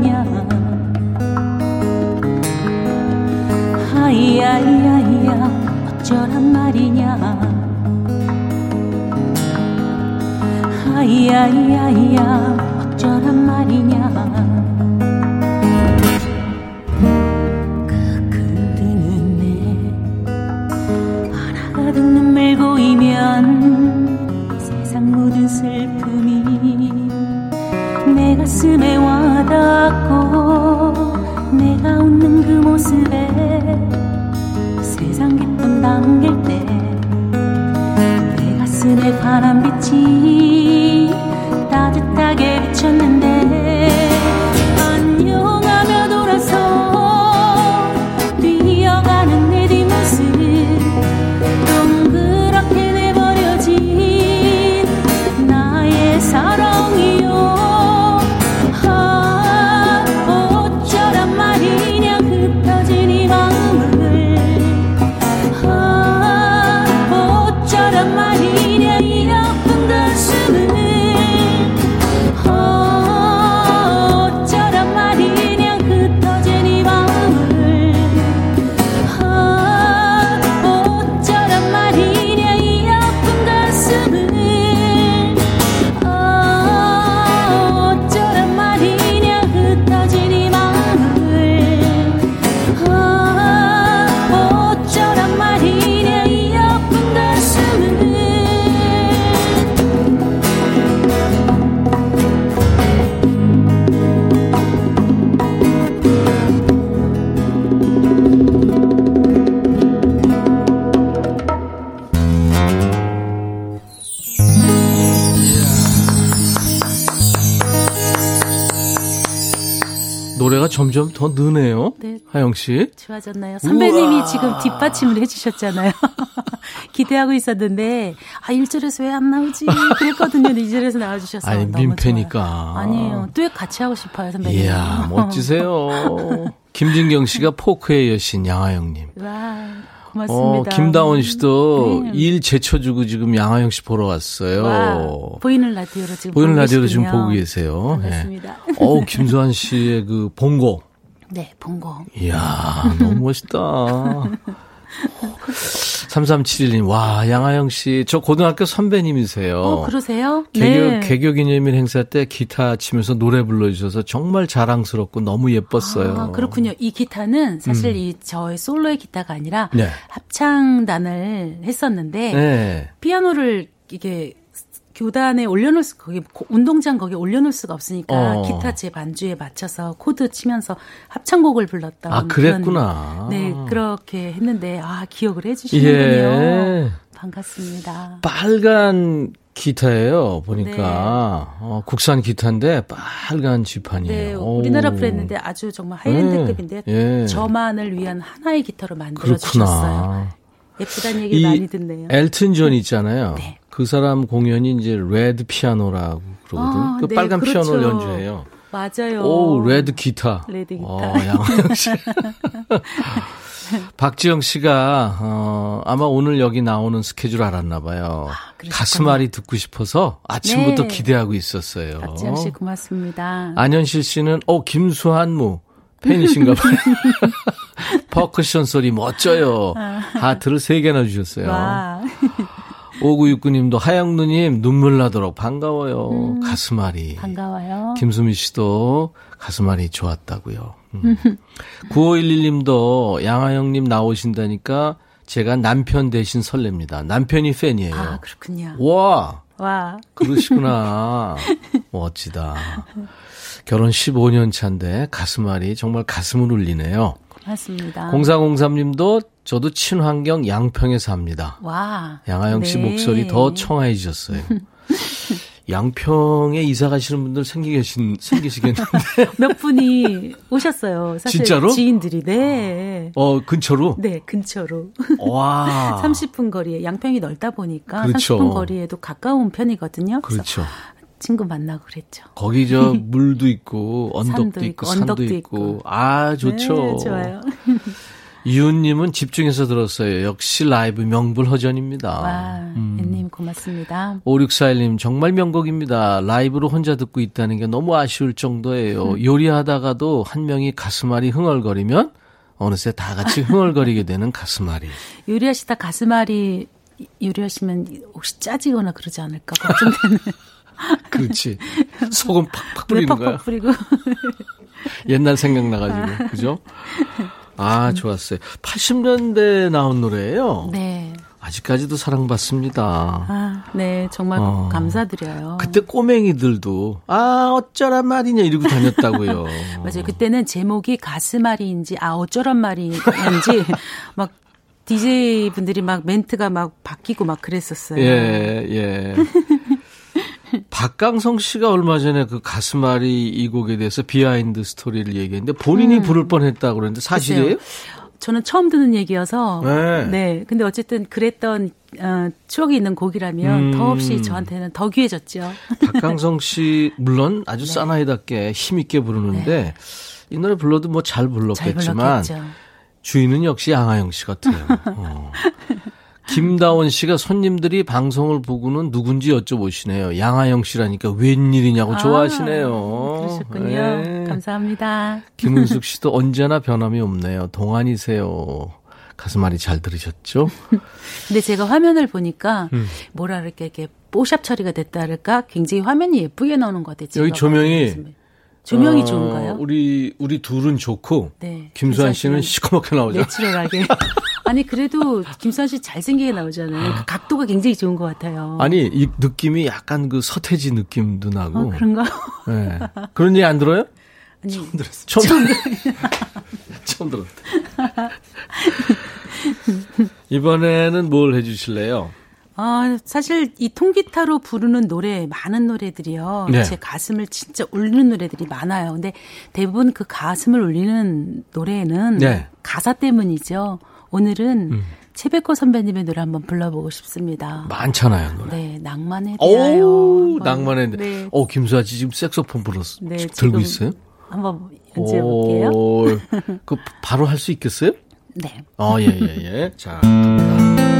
더 느네요. 네. 하영 씨. 좋아졌나요? 선배님이 우와. 지금 뒷받침을 해주셨잖아요. 기대하고 있었는데 아 1절에서 왜 안 나오지? 그랬거든요. 2절에서 나와 주셔서 아니 민폐니까. 아니에요. 듀엣 같이 하고 싶어요, 선배님. 이야, 멋지세요. 김진경 씨가 포크의 여신 양하영님. 와. 고맙습니다. 어, 김다원 씨도 네. 일 제쳐주고 지금 양하영 씨 보러 왔어요. 와, 보이는 라디오로 지금 보이는 라디오로 지금 보고 계세요. 반갑습니다. 네. 어 김수환 씨의 그 봉고. 네, 봉고. 이야, 너무 멋있다. 3371님, 와, 양하영 씨, 저 고등학교 선배님이세요. 어, 그러세요? 개교, 네. 개교 기념일 행사 때 기타 치면서 노래 불러주셔서 정말 자랑스럽고 너무 예뻤어요. 아, 그렇군요. 이 기타는 사실 음. 이 저의 솔로의 기타가 아니라 네. 합창단을 했었는데, 네. 피아노를 이게 교단에 올려놓을 수 거기 운동장 거기 올려놓을 수가 없으니까 어. 기타 제 반주에 맞춰서 코드 치면서 합창곡을 불렀던 아 그랬구나. 그런, 네 그렇게 했는데 아 기억을 해주시는군요. 예. 반갑습니다. 빨간 기타예요. 보니까 네. 어, 국산 기타인데 빨간 지판이에요. 네, 우리나라 브랜드인데 아주 정말 high-end급인데 예. 저만을 위한 하나의 기타로 만들어 주셨어요. 예쁘다는 얘기 많이 듣네요. 엘튼 존 있잖아요. 네. 그 사람 공연이 이제 red 피아노라고 그러거든. 아, 그 네, 빨간 그렇죠. 피아노를 연주해요. 맞아요. 오, red 기타. red 기타. 어, 양하영 씨. 박지영 씨가 어, 아마 오늘 여기 나오는 스케줄 알았나 봐요. 아, 가슴앓이 듣고 싶어서 아침부터 네. 기대하고 있었어요. 박지영 씨 고맙습니다. 안현실 씨는 어 김수한무 팬이신가 봐요. 퍼커션 소리 멋져요. 아. 하트를 3개나 주셨어요. 와. 5969님도 하영 누님 눈물 나도록 반가워요. 음, 가슴앓이. 반가워요. 김수미 씨도 가슴앓이 좋았다고요. 음. 9511님도 양하영님 나오신다니까 제가 남편 대신 설렙니다. 남편이 팬이에요. 아, 그렇군요. 와. 와. 그러시구나. 멋지다. 결혼 15년 차인데 가슴앓이 정말 가슴을 울리네요. 맞습니다. 0403님도 저도 친환경 양평에 삽니다. 와. 양하영 씨 네. 목소리 더 청아해지셨어요. 양평에 이사 가시는 분들 생기 계신, 생기시겠는데. 몇 분이 오셨어요. 사실 진짜로? 지인들이, 네. 어, 근처로? 네, 근처로. 와. 30분 거리에, 양평이 넓다 보니까 그렇죠. 30분 거리에도 가까운 편이거든요. 그렇죠. 친구 만나고 그랬죠. 거기 저 물도 있고, 언덕도 있고, 산도 있고. 있고. 아, 좋죠. 네, 좋아요. 이웃님은 집중해서 들었어요. 역시 라이브 명불허전입니다. 와, 음. 님 고맙습니다. 5641님 정말 명곡입니다. 라이브로 혼자 듣고 있다는 게 너무 아쉬울 정도예요. 음. 요리하다가도 한 명이 가슴앓이 흥얼거리면 어느새 다 같이 흥얼거리게 되는 가슴앓이. 요리하시다 가슴앓이 요리하시면 혹시 짜지거나 그러지 않을까 걱정되는. 그렇지. 소금 팍팍 뿌리는 네, 거야. 뿌리고. 옛날 생각나가지고 그죠? 아, 좋았어요. 80년대 나온 노래예요. 네. 아직까지도 사랑받습니다. 아, 네, 정말 어. 감사드려요. 그때 꼬맹이들도 아 어쩌란 말이냐 이러고 다녔다고요. 맞아요. 그때는 제목이 가슴앓이인지 아 어쩌란 말이인지 막 DJ 분들이 막 멘트가 막 바뀌고 막 그랬었어요. 예, 예. 박강성 씨가 얼마 전에 그 가슴앓이 이 곡에 대해서 behind story를 얘기했는데 본인이 음. 부를 뻔했다고 그러는데 사실이에요? 글쎄요. 저는 처음 듣는 얘기여서 네. 네. 근데 어쨌든 그랬던 어, 추억이 있는 곡이라면 음. 더없이 저한테는 더 귀해졌죠. 박강성 씨 물론 아주 네. 사나이답게 힘 있게 부르는데 네. 이 노래 불러도 뭐 잘 불렀겠지만 잘 주인은 역시 양하영 씨 같아요. 어. 김다원 씨가 손님들이 방송을 보고는 누군지 여쭤보시네요. 양하영 씨라니까 웬일이냐고 아, 좋아하시네요. 그러셨군요. 네. 감사합니다. 김은숙 씨도 언제나 변함이 없네요. 동안이세요. 가슴앓이 잘 들으셨죠? 근데 제가 화면을 보니까 음. 뭐라 그럴까 이렇게 뽀샵 처리가 됐다 할까 굉장히 화면이 예쁘게 나오는 것 같아요. 여기 조명이 조명이 어, 좋은가요? 우리 우리 둘은 좋고 네, 김수환 씨는 시커멓게 나오죠. 내추럴하게. 아니 그래도 김수환 씨 잘생기게 나오잖아요. 그 각도가 굉장히 좋은 것 같아요. 아니 이 느낌이 약간 그 서태지 느낌도 나고. 어, 그런가? 네. 그런 얘기 안 들어요? 아니 처음 들었어. 처음, 처음, 처음 들었다. 이번에는 뭘 해주실래요? 아, 사실 이 통기타로 부르는 노래 많은 노래들이요. 네. 제 가슴을 진짜 울리는 노래들이 많아요. 근데 대부분 그 가슴을 울리는 노래는 네. 가사 때문이죠. 오늘은 음. 최백호 선배님의 노래 한번 불러보고 싶습니다. 많잖아요, 노래. 네, 낭만에 대하여. 오, 낭만에 대하여. 네. 어, 김수아 씨 지금 색소폰 불었어. 네, 들고 있어요? 한번 연주해 볼게요. 그 바로 할 수 있겠어요? 네. 어, 예, 예, 예. 자, 갑니다.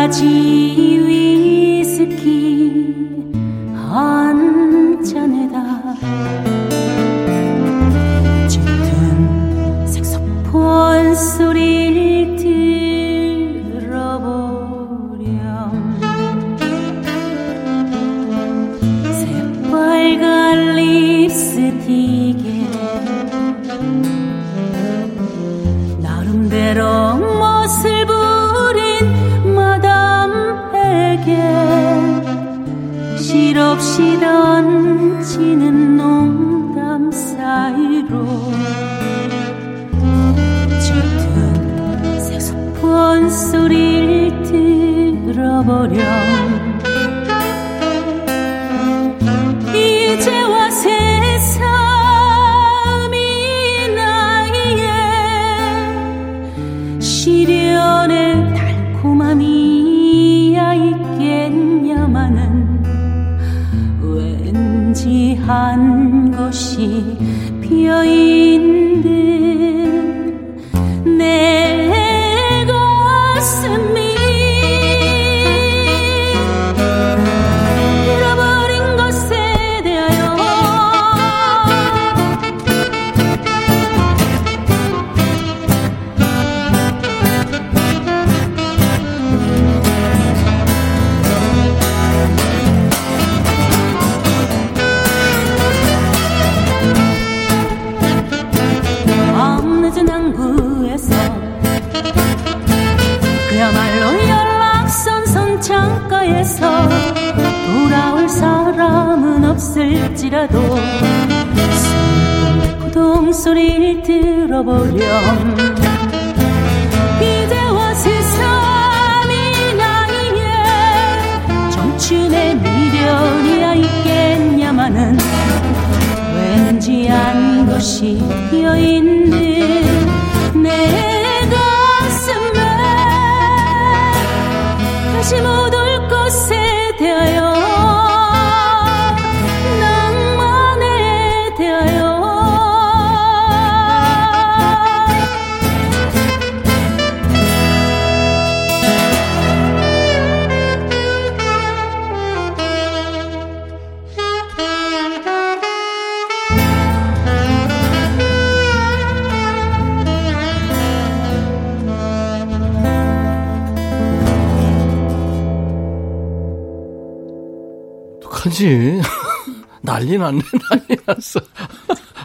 어 떡하지? 난리 났네, 난리 났어.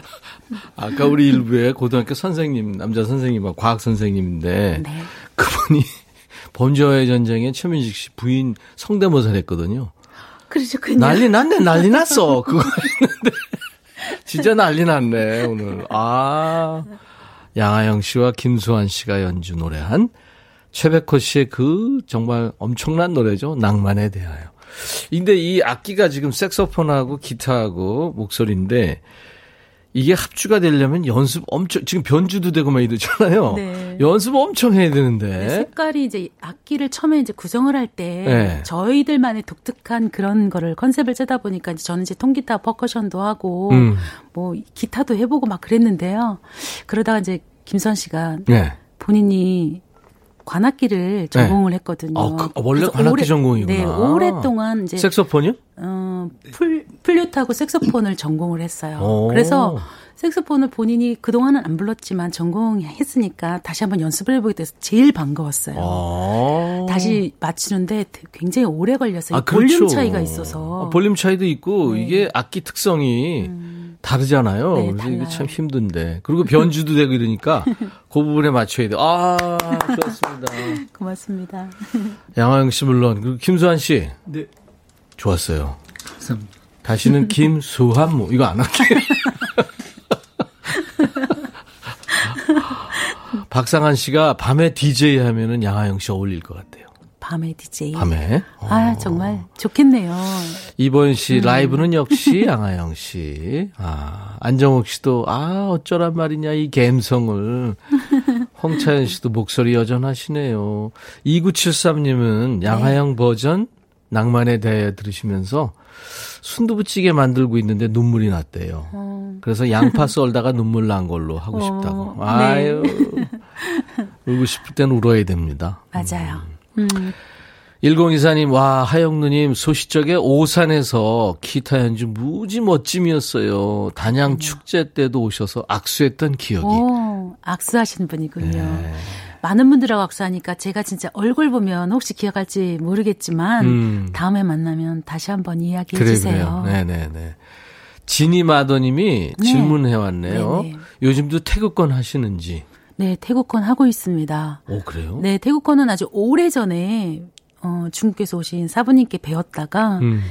아까 우리 일부에 고등학교 선생님, 남자 선생님과 과학 선생님인데, 네. 그분이 범죄와의 전쟁에 최민식 씨 부인 성대모사를 했거든요. 그렇죠, 난리 났네, 난리 났어. 그거 했는데. 진짜 난리 났네, 오늘. 아. 양아영 씨와 김수환 씨가 연주 노래한 최백호 씨의 그 정말 엄청난 노래죠. 낭만에 대하여. 근데 이 악기가 지금 색소폰하고 기타하고 목소리인데 이게 합주가 되려면 연습 엄청 지금 변주도 되고 막 이러잖아요. 네. 연습 엄청 해야 되는데. 네, 색깔이 이제 악기를 처음에 이제 구성을 할때 네. 저희들만의 독특한 그런 거를 컨셉을 짜다 보니까 이제 저는 이제 통기타 퍼커션도 하고 음. 뭐 기타도 해보고 막 그랬는데요. 그러다가 이제 김선 씨가 네. 본인이 관악기를 전공을 네. 했거든요. 아, 그, 원래 관악기 오래, 전공이구나. 네, 오랫동안 이제 색소폰이요? 어, 풀 플루트하고 색소폰을 전공을 했어요. 오. 그래서 색소폰을 본인이 그동안은 안 불렀지만 전공했으니까 다시 한번 연습을 해보게 돼서 제일 반가웠어요. 아. 다시 맞추는데 굉장히 오래 걸렸어요. 아, 그렇죠. 볼륨 차이가 있어서. 아, 볼륨 차이도 있고 네. 이게 악기 특성이 음. 다르잖아요. 네, 그래서 이게 참 힘든데. 그리고 변주도 되고 이러니까 그 부분에 맞춰야 돼. 아, 좋았습니다. 고맙습니다. 양화영 씨 물론 그리고 김수환 씨. 네. 좋았어요. 감사합니다. 다시는 김수환 뭐 이거 안 할게요. 박상한 씨가 밤에 DJ 하면은 양하영 씨 어울릴 것 같아요. 밤에 DJ. 밤에. 아, 어. 정말 좋겠네요. 이번 씨 음. 라이브는 역시 양하영 씨. 아, 안정욱 씨도 아, 어쩌란 말이냐 이 감성을. 홍차연 씨도 목소리 여전하시네요. 2973 님은 양하영 네. 버전 낭만에 대해 들으시면서 순두부찌개 만들고 있는데 눈물이 났대요. 어. 그래서 양파 썰다가 눈물 난 걸로 하고 어. 싶다고. 네. 아유. 네. 울고 싶을 땐 울어야 됩니다. 맞아요. 음. 음. 1024님, 와, 하영 누님, 소시적에 오산에서 기타 연주 무지 멋짐이었어요. 단양 음. 축제 때도 오셔서 악수했던 기억이. 오, 악수하시는 분이군요. 네. 많은 분들하고 악수하니까 제가 진짜 얼굴 보면 혹시 기억할지 모르겠지만 음. 다음에 만나면 다시 한번 이야기해 그래, 주세요. 네네네. 지니 마더님이 네. 질문해 왔네요. 요즘도 태극권 하시는지. 네, 태국권 하고 있습니다. 오, 그래요? 네, 태국권은 아주 오래 전에 어, 중국에서 오신 사부님께 배웠다가 음.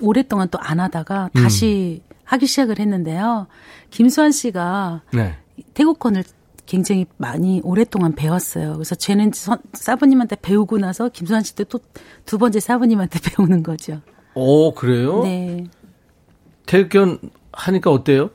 오랫동안 또 안 하다가 다시 음. 하기 시작을 했는데요. 김수환 씨가 네. 태국권을 굉장히 많이 오랫동안 배웠어요. 그래서 쟤는 사부님한테 배우고 나서 김수환 씨도 또 두 번째 사부님한테 배우는 거죠. 오, 그래요? 네. 태극권 하니까 어때요?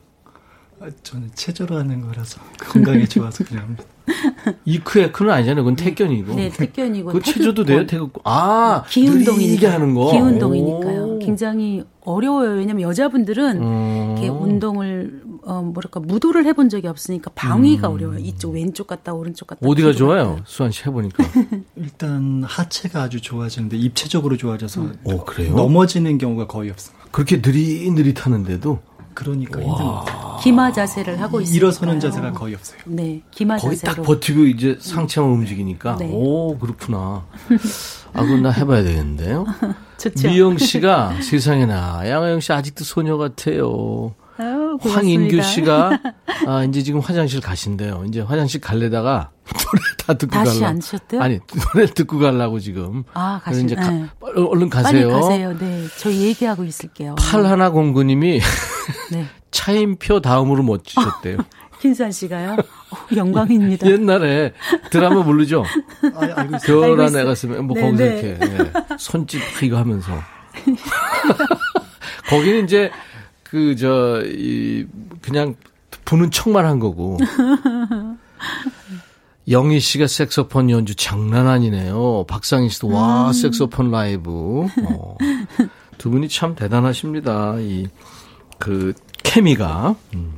아, 저는 체조로 하는 거라서 건강에 좋아서 그냥 합니다. 이크에크는 아니잖아요. 그건 태견이고. 네, 태견이고. 그 체조도 돼요, 태극. 아, 기운동이니까 하는 거. 기운동이니까요. 굉장히 어려워요. 왜냐면 여자분들은 음. 이렇게 운동을 어 뭐랄까 무도를 해본 적이 없으니까 방위가 음. 어려워요. 이쪽 왼쪽 갔다 오른쪽 갔다. 어디가 좋아요? 수환 씨 해보니까. 일단 하체가 아주 좋아지는데 입체적으로 좋아져서 음. 오, 그래요? 넘어지는 경우가 거의 없습니다. 그렇게 느릿느릿하는데도 그러니까 힘듭니다. 기마 자세를 하고 있어요. 일어서는 자세가 거의 없어요. 네, 기마 거기 자세로. 딱 버티고 이제 상체만 움직이니까. 네. 오, 그렇구나. 아, 그건 나 해봐야 되겠는데요. 좋죠. 미영 씨가 세상에나 양아영 씨 아직도 소녀 같아요. 아유, 황인규 씨가 아, 이제 지금 화장실 가신대요. 이제 화장실 갈래다가 노래 다 듣고 다시 안 쉬었대요? 아니 노래 듣고 가려고 지금. 아 가시. 이제 가, 네. 얼른 가세요. 빨리 가세요. 네, 저희 얘기하고 있을게요. 팔하나 공구님이 네. 차임표 다음으로 멋지셨대요. 김수환 씨가요? 어, 영광입니다. 옛날에 드라마 모르죠? 아. 별한 애가 쓰면 뭐 네, 거기서 네. 이렇게 네. 손짓 이거 하면서 거기는 이제 그 저 이 그냥 부는 척만 한 거고. 영희 씨가 색소폰 연주 장난 아니네요. 박상희 씨도 와 음. 색소폰 라이브. 어. 두 분이 참 대단하십니다. 이 그 케미가. 음.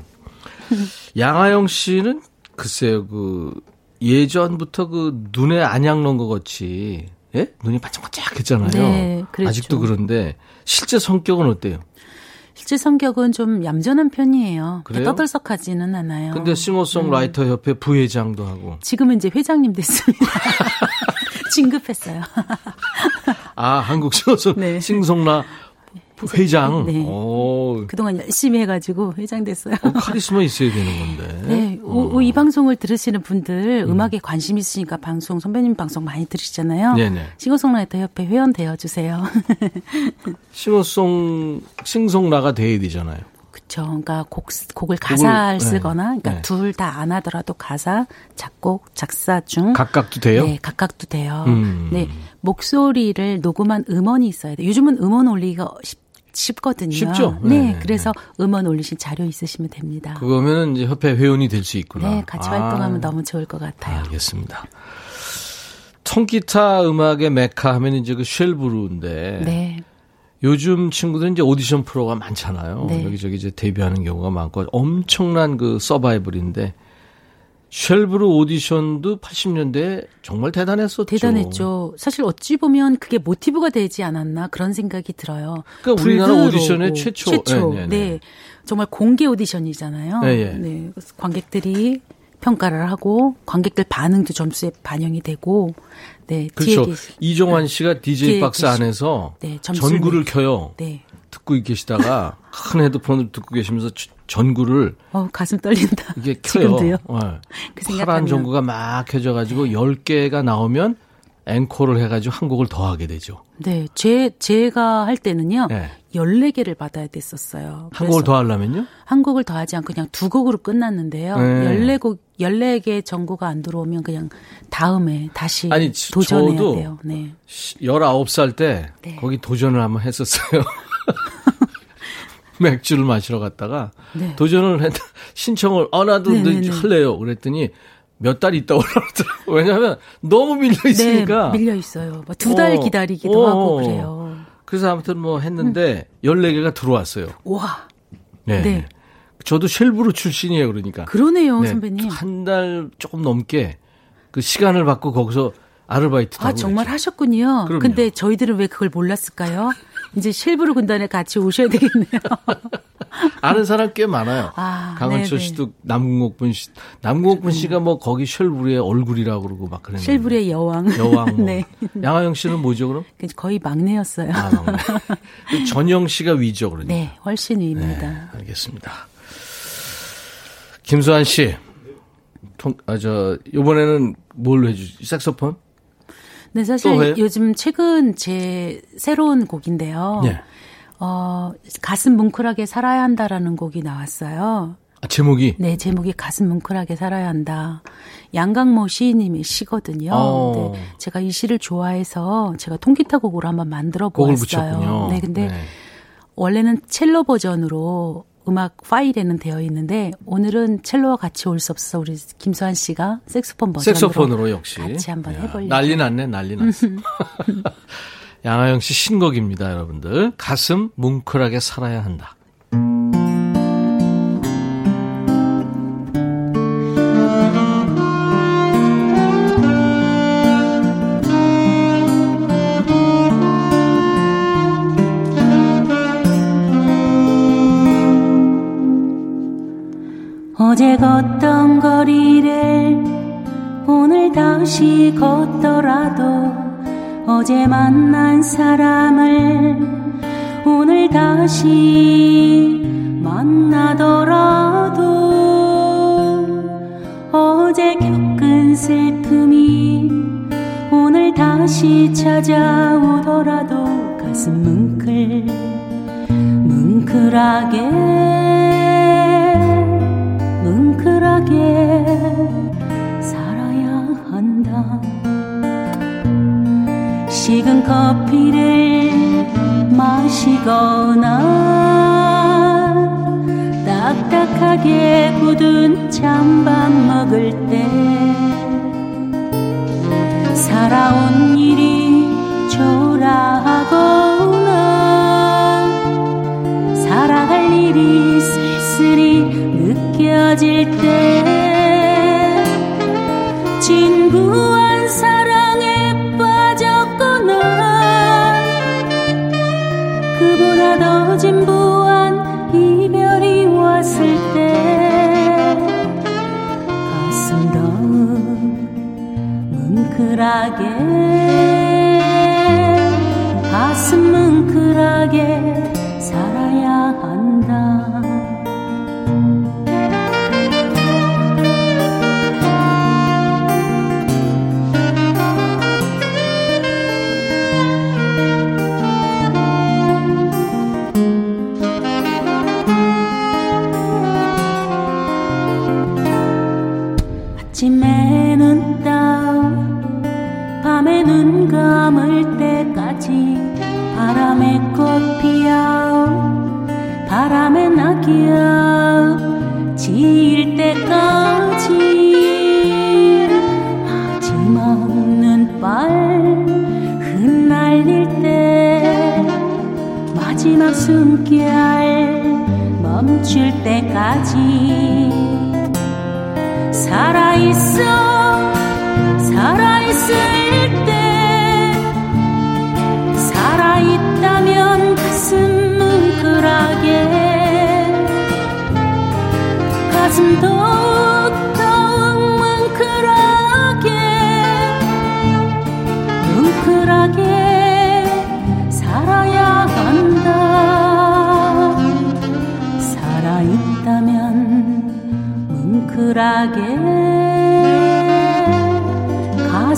양아영 씨는 글쎄요 그 예전부터 그 눈에 안약 넣은 것 같이 예? 눈이 반짝반짝 했잖아요. 네, 아직도 그런데 실제 성격은 어때요? 실제 성격은 좀 얌전한 편이에요. 그래요? 떠들썩하지는 않아요. 근데 싱어송라이터 음. 협회 부회장도 하고. 지금은 이제 회장님 됐습니다. 진급했어요. 아, 한국 싱어송 네. 싱송라 회장. 네. 오. 그동안 열심히 해가지고 회장 됐어요. 어, 카리스마 있어야 되는 건데. 네. 어. 이 방송을 들으시는 분들 음. 악에 관심 있으니까 방송 선배님 방송 많이 들으시잖아요. 네네. 싱어송라이터 협회 회원 되어 주세요. 싱어송 싱송라가 돼야 되잖아요. 그렇죠. 그러니까 곡 곡을 가사를 네. 쓰거나 그러니까 네. 둘다 안 하더라도 가사, 작곡, 작사 중 각각도 돼요. 네, 각각도 돼요. 음. 네, 목소리를 녹음한 음원이 있어야 돼. 요즘은 음원 올리기가 쉽 쉽거든요. 쉽죠? 네. 네. 그래서 음원 올리신 자료 있으시면 됩니다. 그거면 이제 협회 회원이 될 수 있구나. 네, 같이 아. 활동하면 너무 좋을 것 같아요. 알겠습니다. 통기타 음악의 메카 하면 이제 그 쉘브루인데. 네. 요즘 친구들은 이제 오디션 프로가 많잖아요. 네. 여기저기 이제 데뷔하는 경우가 많고 엄청난 그 서바이벌인데 쉘브르 오디션도 80년대에 정말 대단했었죠. 대단했죠. 사실 어찌 보면 그게 모티브가 되지 않았나 그런 생각이 들어요. 그러니까 우리나라 오디션의 최초. 최초. 네, 네, 네. 네. 정말 공개 오디션이잖아요. 네, 네. 네. 관객들이 평가를 하고 관객들 반응도 점수에 반영이 되고 네. 그렇죠. 이종환 씨가 DJ 박스 안에서 네, 전구를 켜요. 네. 듣고 계시다가 큰 헤드폰을 듣고 계시면서 전구를 어 가슴 떨린다. 이게 켜요. 지금도요? 네. 그 파란 전구가 막 켜져 가지고 10개가 나오면 앵콜을 해 가지고 한 곡을 더 하게 되죠. 네. 제, 제가 할 때는요. 네. 14개를 받아야 됐었어요. 한 곡을 더 하려면요? 한 곡을 더 하지 않고 그냥 두 곡으로 끝났는데요. 네. 14곡, 14개 전곡가 안 들어오면 그냥 다음에 다시 아니, 도전해야 돼요. 네. 19살 때 네. 거기 도전을 한번 했었어요. 맥주를 마시러 갔다가 네. 도전을 했 신청을 아 나도 네네네. 네, 네. 할래요. 그랬더니 몇 달 있다 올라오더라고. 왜냐하면 너무 밀려 있으니까. 네, 밀려 있어요. 뭐 두달 어, 기다리기도 어, 하고 그래요. 그래서 아무튼 뭐 했는데 음. 14개가 들어왔어요. 와. 네. 네. 저도 쉘브르 출신이에요, 그러니까. 그러네요, 네. 선배님. 한 달 조금 넘게 그 시간을 받고 거기서 아르바이트 아, 정말 그랬죠. 하셨군요. 그럼요. 근데 저희들은 왜 그걸 몰랐을까요? 이제 실브르 군단에 같이 오셔야 되겠네요. 아는 사람 꽤 많아요. 아, 강원철 네네. 씨도 남궁옥분 씨, 남궁옥분 씨가 뭐 거기 쉘브르의 얼굴이라고 그러고 막 그랬는데. 쉘브르의 여왕. 여왕. 뭐. 네. 양하영 씨는 뭐죠 그럼? 거의 막내였어요. 아, 막내. 전영 씨가 위죠 그러니까. 네, 훨씬 위입니다. 네, 알겠습니다. 김수환 씨, 통, 아, 저, 이번에는 뭘로 해주지? 색소폰? 네, 사실 요즘 최근 제 새로운 곡인데요. 네. 어, 가슴 뭉클하게 살아야 한다라는 곡이 나왔어요. 아, 제목이? 네, 제목이 가슴 뭉클하게 살아야 한다. 양강모 시인님의 시거든요. 어. 네, 제가 이 시를 좋아해서 제가 통기타 곡으로 한번 만들어 보았어요. 네, 근데 네. 원래는 첼로 버전으로 음악 파일에는 되어 있는데 오늘은 첼로와 같이 올 수 없어 우리 김수환 씨가 색소폰 버전으로 색소폰으로 역시. 같이 한번 해보려고. 난리 났네 난리 났어. 양하영 씨 신곡입니다 여러분들. 가슴 뭉클하게 살아야 한다 어제 만난 사람을 오늘 다시 만나더라도 어제 겪은 슬픔이 오늘 다시 찾아오더라도 가슴 뭉클 뭉클하게 뭉클하게 식은 커피를 마시거나 딱딱하게 굳은 찬밥 먹을 밤에 눈 감을 때까지 바람에 꽃 피어 겹 지일 때까지. 마지막 눈발 흩날릴 때 마지막 숨결 멈출 때까지 살아있어. 살아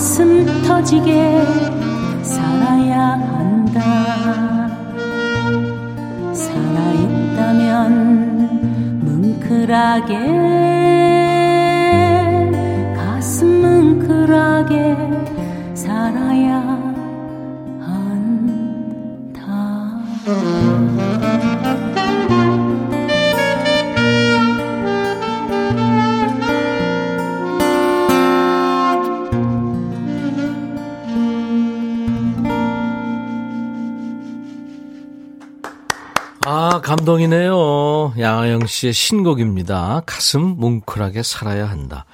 가슴 터지게 살아야 한다. 살아있다면 뭉클하게 감동이네요. 양아영 씨의 신곡입니다. 가슴 뭉클하게 살아야 한다.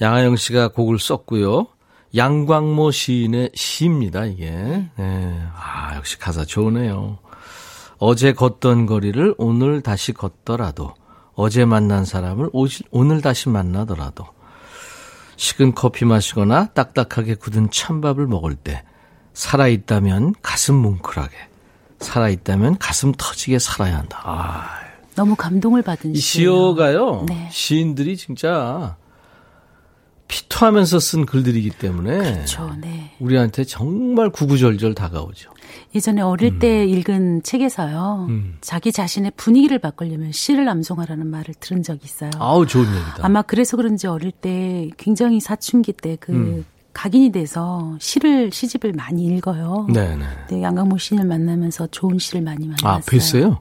양아영 씨가 곡을 썼고요. 양광모 시인의 시입니다, 이게. 네. 아, 역시 가사 좋으네요. 어제 걷던 거리를 오늘 다시 걷더라도, 어제 만난 사람을 오늘 다시 만나더라도, 식은 커피 마시거나 딱딱하게 굳은 찬밥을 먹을 때, 살아있다면 가슴 뭉클하게, 살아있다면 가슴 터지게 살아야 한다. 아. 너무 감동을 받은 이 시어가요. 네. 시인들이 진짜 피토하면서 쓴 글들이기 때문에 그렇죠. 네. 우리한테 정말 구구절절 다가오죠. 예전에 어릴 음. 때 읽은 책에서요. 음. 자기 자신의 분위기를 바꾸려면 시를 암송하라는 말을 들은 적이 있어요. 아우 좋은 얘기다. 아마 그래서 그런지 어릴 때 굉장히 사춘기 때그 음. 각인이 돼서 시를 시집을 많이 읽어요. 네네. 네, 양강모 시인을 만나면서 좋은 시를 많이 만났어요. 아, 뵀어요?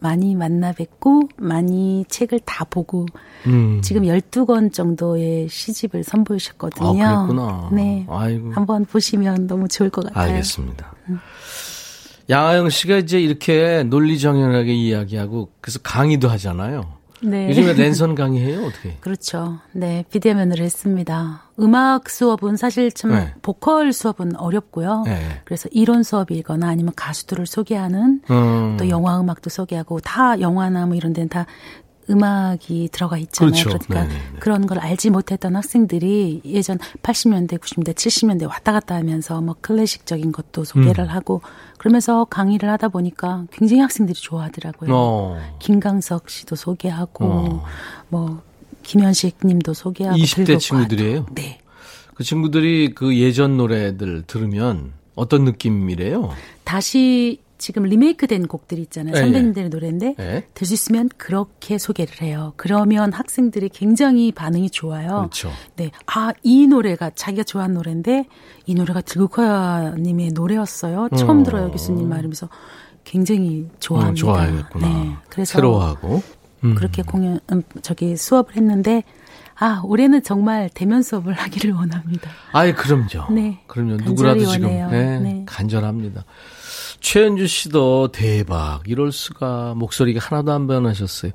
많이 만나 뵙고 많이 책을 다 보고 음. 지금 12권 정도의 시집을 선보이셨거든요. 아, 그랬구나. 네. 아이고. 한번 보시면 너무 좋을 것 같아요. 알겠습니다. 음. 양아영 씨가 이제 이렇게 논리정연하게 이야기하고 그래서 강의도 하잖아요. 네. 요즘에 랜선 강의해요? 어떻게? 그렇죠. 네, 비대면으로 했습니다. 음악 수업은 사실 참 네. 보컬 수업은 어렵고요. 네. 그래서 이론 수업이거나 아니면 가수들을 소개하는 음. 또 영화 음악도 소개하고 다 영화나 뭐 이런 데는 다 음악이 들어가 있잖아요. 그렇죠. 그러니까 네네네. 네, 네. 그런 걸 알지 못했던 학생들이 예전 80년대, 90년대, 70년대 왔다 갔다 하면서 뭐 클래식적인 것도 소개를 음. 하고 그러면서 강의를 하다 보니까 굉장히 학생들이 좋아하더라고요. 어. 김강석 씨도 소개하고 어. 뭐 김현식 님도 소개하고 20대 친구들이에요? 네. 그 친구들이 그 예전 노래들 들으면 어떤 느낌이래요? 다시 지금 리메이크된 곡들이 있잖아요. 네, 선배님들의 네. 노래인데 네. 될수 있으면 그렇게 소개를 해요. 그러면 학생들이 굉장히 반응이 좋아요. 그렇죠. 네. 아, 이 노래가 자기가 좋아하는 노래인데 이 노래가 들국화 님의 노래였어요. 처음 어. 들어요, 교수님 말하면서 굉장히 좋아합니다. 어, 좋아하겠구나. 네. 그래서 새로워하고 음. 그렇게 공연 음, 저기 수업을 했는데 아, 올해는 정말 대면 수업을 하기를 원합니다. 아예 그럼요. 네. 그럼요. 누구라도 지금 네, 네. 간절합니다. 최현주 씨도 대박. 이럴 수가. 목소리가 하나도 안 변하셨어요.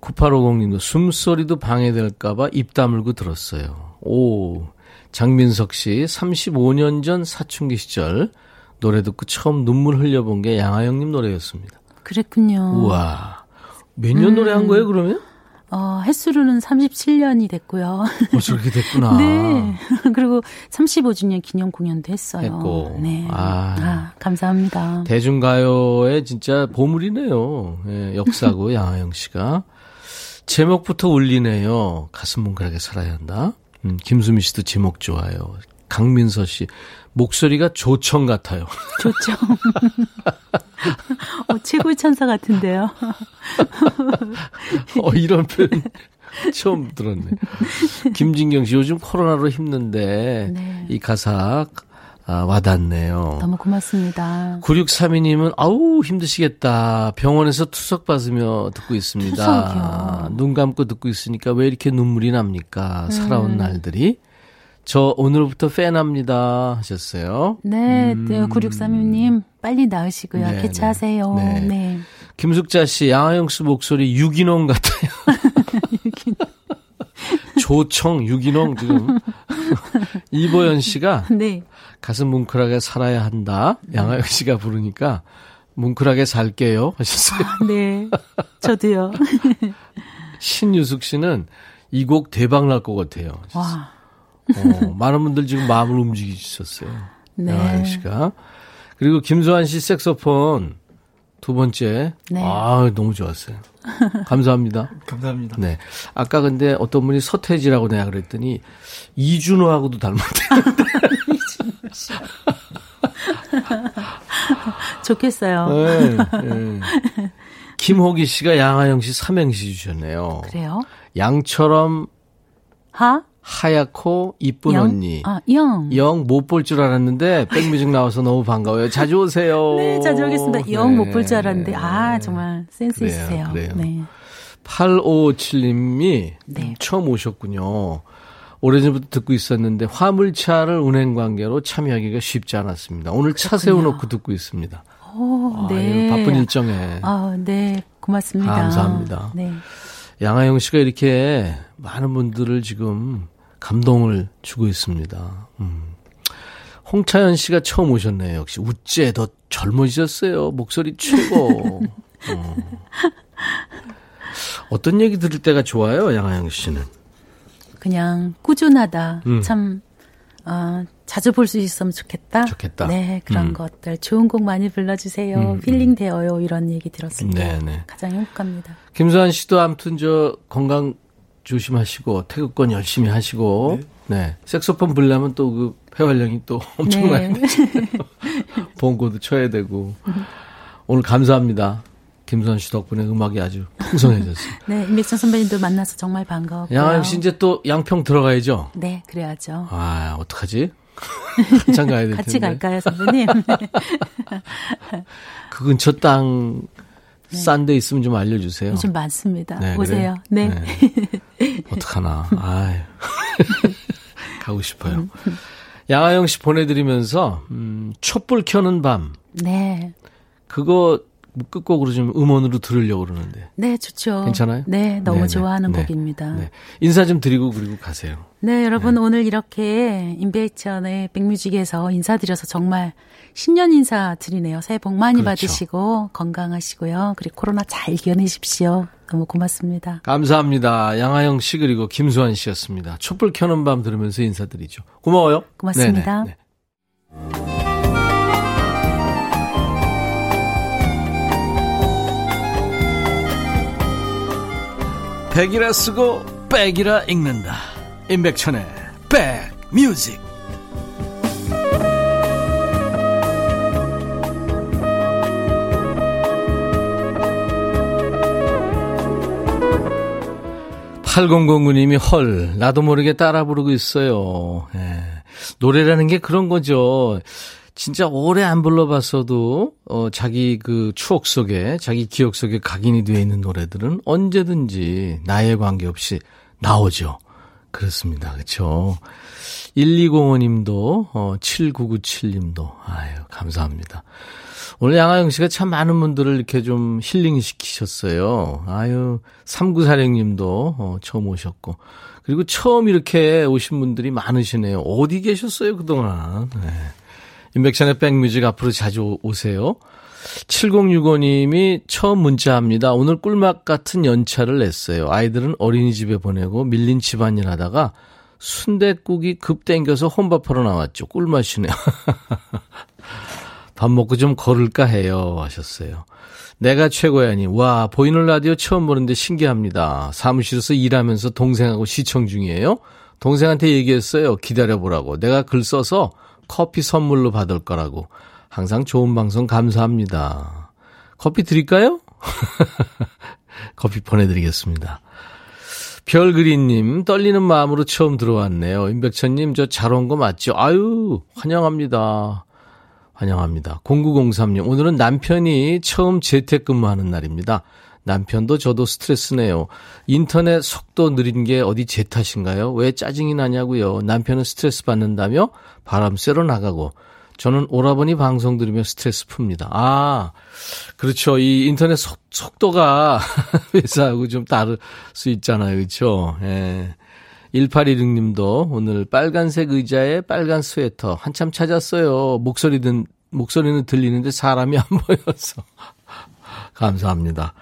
9850님도 숨소리도 방해될까봐 입 다물고 들었어요. 오. 장민석 씨, 35년 전 사춘기 시절 노래 듣고 처음 눈물 흘려본 게 양하영님 노래였습니다. 그랬군요. 우와. 몇년 음. 노래 한 거예요, 그러면? 어, 횟수로는 37년이 됐고요. 어, 저렇게 됐구나. 네. 그리고 35주년 기념 공연도 했어요. 했고. 네. 아. 아 감사합니다. 대중가요의 진짜 보물이네요. 예, 역사고, 양하영 씨가. 제목부터 울리네요. 가슴 뭉클하게 살아야 한다. 음, 김수미 씨도 제목 좋아요. 강민서 씨. 목소리가 조청 같아요. 조청. 어, 최고의 천사 같은데요. 어, 이런 표현 처음 들었네. 김진경 씨 요즘 코로나로 힘든데 네. 이 가사 아, 와닿네요. 너무 고맙습니다. 9632님은 아우 힘드시겠다. 병원에서 투석 받으며 듣고 있습니다. 투석이요. 눈 감고 듣고 있으니까 왜 이렇게 눈물이 납니까? 음. 살아온 날들이. 저 오늘부터 팬합니다 하셨어요. 네, 음. 네 9632님 빨리 나으시고요. 네, 개차하세요. 네. 네. 김숙자 씨, 양하영 씨 목소리 유기농 같아요. 조청 유기농 지금 이보연 씨가 네. 가슴 뭉클하게 살아야 한다. 양하영 씨가 부르니까 뭉클하게 살게요 하셨어요. 아, 네, 저도요. 신유숙 씨는 이 곡 대박 날 것 같아요. 와. 어, 많은 분들 지금 마음을 움직이셨어요. 네. 양하영 씨가. 그리고 김수환 씨 색소폰 두 번째. 네. 아, 너무 좋았어요. 감사합니다. 감사합니다. 네. 아까 근데 어떤 분이 서태지라고 내가 그랬더니 이준호하고도 닮았대요. 이준호 씨. 좋겠어요. 네, 네. 김호기 씨가 양하영 씨 삼행시 주셨네요. 그래요? 양처럼 하? 하얗고 이쁜 영? 언니. 아, 영. 영 못 볼 줄 알았는데 백뮤직 나와서 너무 반가워요. 자주 오세요. 네, 자주 오겠습니다. 영 못 볼줄 네. 알았는데 아, 정말 센스 그래요, 있으세요. 그래요. 네. 8557님이 네. 처음 오셨군요. 오래전부터 듣고 있었는데 화물차를 운행 관계로 참여하기가 쉽지 않았습니다. 오늘 그렇군요. 차 세워놓고 듣고 있습니다. 오, 네. 바쁜 일정에. 아, 네. 고맙습니다. 감사합니다. 네. 양하영 씨가 이렇게 많은 분들을 지금 감동을 주고 있습니다. 음. 홍차연 씨가 처음 오셨네요. 역시 우째 더 젊어지셨어요. 목소리 최고. 어. 어떤 얘기 들을 때가 좋아요, 양하영 씨는? 그냥 꾸준하다. 음. 참 어, 자주 볼 수 있으면 좋겠다. 좋겠다. 네, 그런 음. 것들. 좋은 곡 많이 불러주세요. 음, 음. 힐링 되어요. 이런 얘기 들었을 때 네 네. 가장 행복합니다. 김수환 씨도 아무튼 저 건강 조심하시고 태극권 열심히 하시고 네, 네. 색소폰 불려면 또 그 폐활량이 또 엄청 네. 많이 본고도 쳐야 되고 오늘 감사합니다. 김수환 씨 덕분에 음악이 아주 풍성해졌어요. 네, 임백천 선배님도 만나서 정말 반가웠고요. 양아영 씨 이제 또 양평 들어가야죠? 네, 그래야죠. 아, 어떡하지? 한참 가야 될 텐데. 같이 갈까요, 선배님? 그 근처 땅 싼데 네. 있으면 좀 알려주세요. 요즘 많습니다. 네, 오세요. 그래? 네. 네. 어떡하나. 아유. 가고 싶어요. 양아영 씨 보내드리면서, 음, 촛불 켜는 밤. 네. 그거 끝곡으로 좀 음원으로 들으려고 그러는데. 네, 좋죠. 괜찮아요? 네, 너무 네네. 좋아하는 네. 곡입니다. 네. 인사 좀 드리고 그리고 가세요. 네, 여러분 네. 오늘 이렇게 임백천의 백뮤직에서 인사드려서 정말 신년 인사 드리네요. 새해 복 많이 그렇죠. 받으시고 건강하시고요. 그리고 코로나 잘 이겨내십시오. 너무 고맙습니다. 감사합니다. 양하영 씨 그리고 김수환 씨였습니다. 촛불 켜는 밤 들으면서 인사드리죠. 고마워요. 고맙습니다. 네네. 백이라 쓰고 백이라 읽는다 임백천의 백뮤직 팔공공구님이 헐 나도 모르게 따라 부르고 있어요. 예. 노래라는 게 그런 거죠. 진짜 오래 안 불러봤어도 어 자기 그 추억 속에 자기 기억 속에 각인이 되어 있는 노래들은 언제든지 나에 관계없이 나오죠. 그렇습니다. 그렇죠. 1205님도 어 7997님도 아유 감사합니다. 오늘 양아영 씨가 참 많은 분들을 이렇게 좀 힐링 시키셨어요. 아유 3946님도 어 처음 오셨고 그리고 처음 이렇게 오신 분들이 많으시네요. 어디 계셨어요 그동안. 네. 인백션의 백뮤직 앞으로 자주 오세요. 7065님이 처음 문자합니다. 오늘 꿀맛 같은 연차를 냈어요. 아이들은 어린이집에 보내고 밀린 집안일 하다가 순대국이 급 땡겨서 혼밥하러 나왔죠. 꿀맛이네요. 밥 먹고 좀 걸을까 해요. 하셨어요. 내가 최고야니. 와, 보이는 라디오 처음 보는데 신기합니다. 사무실에서 일하면서 동생하고 시청 중이에요. 동생한테 얘기했어요. 기다려보라고. 내가 글 써서 커피 선물로 받을 거라고. 항상 좋은 방송 감사합니다. 커피 드릴까요? 커피 보내드리겠습니다. 별그리님, 떨리는 마음으로 처음 들어왔네요. 임백천님, 저 잘 온 거 맞죠? 아유, 환영합니다. 환영합니다. 0903님, 오늘은 남편이 처음 재택근무하는 날입니다. 남편도 저도 스트레스네요. 인터넷 속도 느린 게 어디 제 탓인가요? 왜 짜증이 나냐고요? 남편은 스트레스 받는다며 바람 쐬러 나가고 저는 오라버니 방송 들으며 스트레스 풉니다. 아, 그렇죠. 이 인터넷 속, 속도가 회사하고 좀 다를 수 있잖아요. 그렇죠. 예. 1816님도 오늘 빨간색 의자에 빨간 스웨터 한참 찾았어요. 목소리든 목소리는 들리는데 사람이 안 보여서 감사합니다.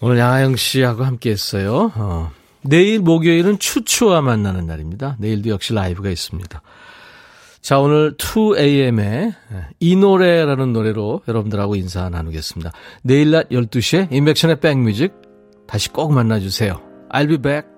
오늘 양하영 씨하고 함께 했어요. 어. 내일 목요일은 추추와 만나는 날입니다. 내일도 역시 라이브가 있습니다. 자, 오늘 2AM의 이 노래라는 노래로 여러분들하고 인사 나누겠습니다. 내일 낮 12시에 인백션의 백뮤직 다시 꼭 만나주세요. I'll be back.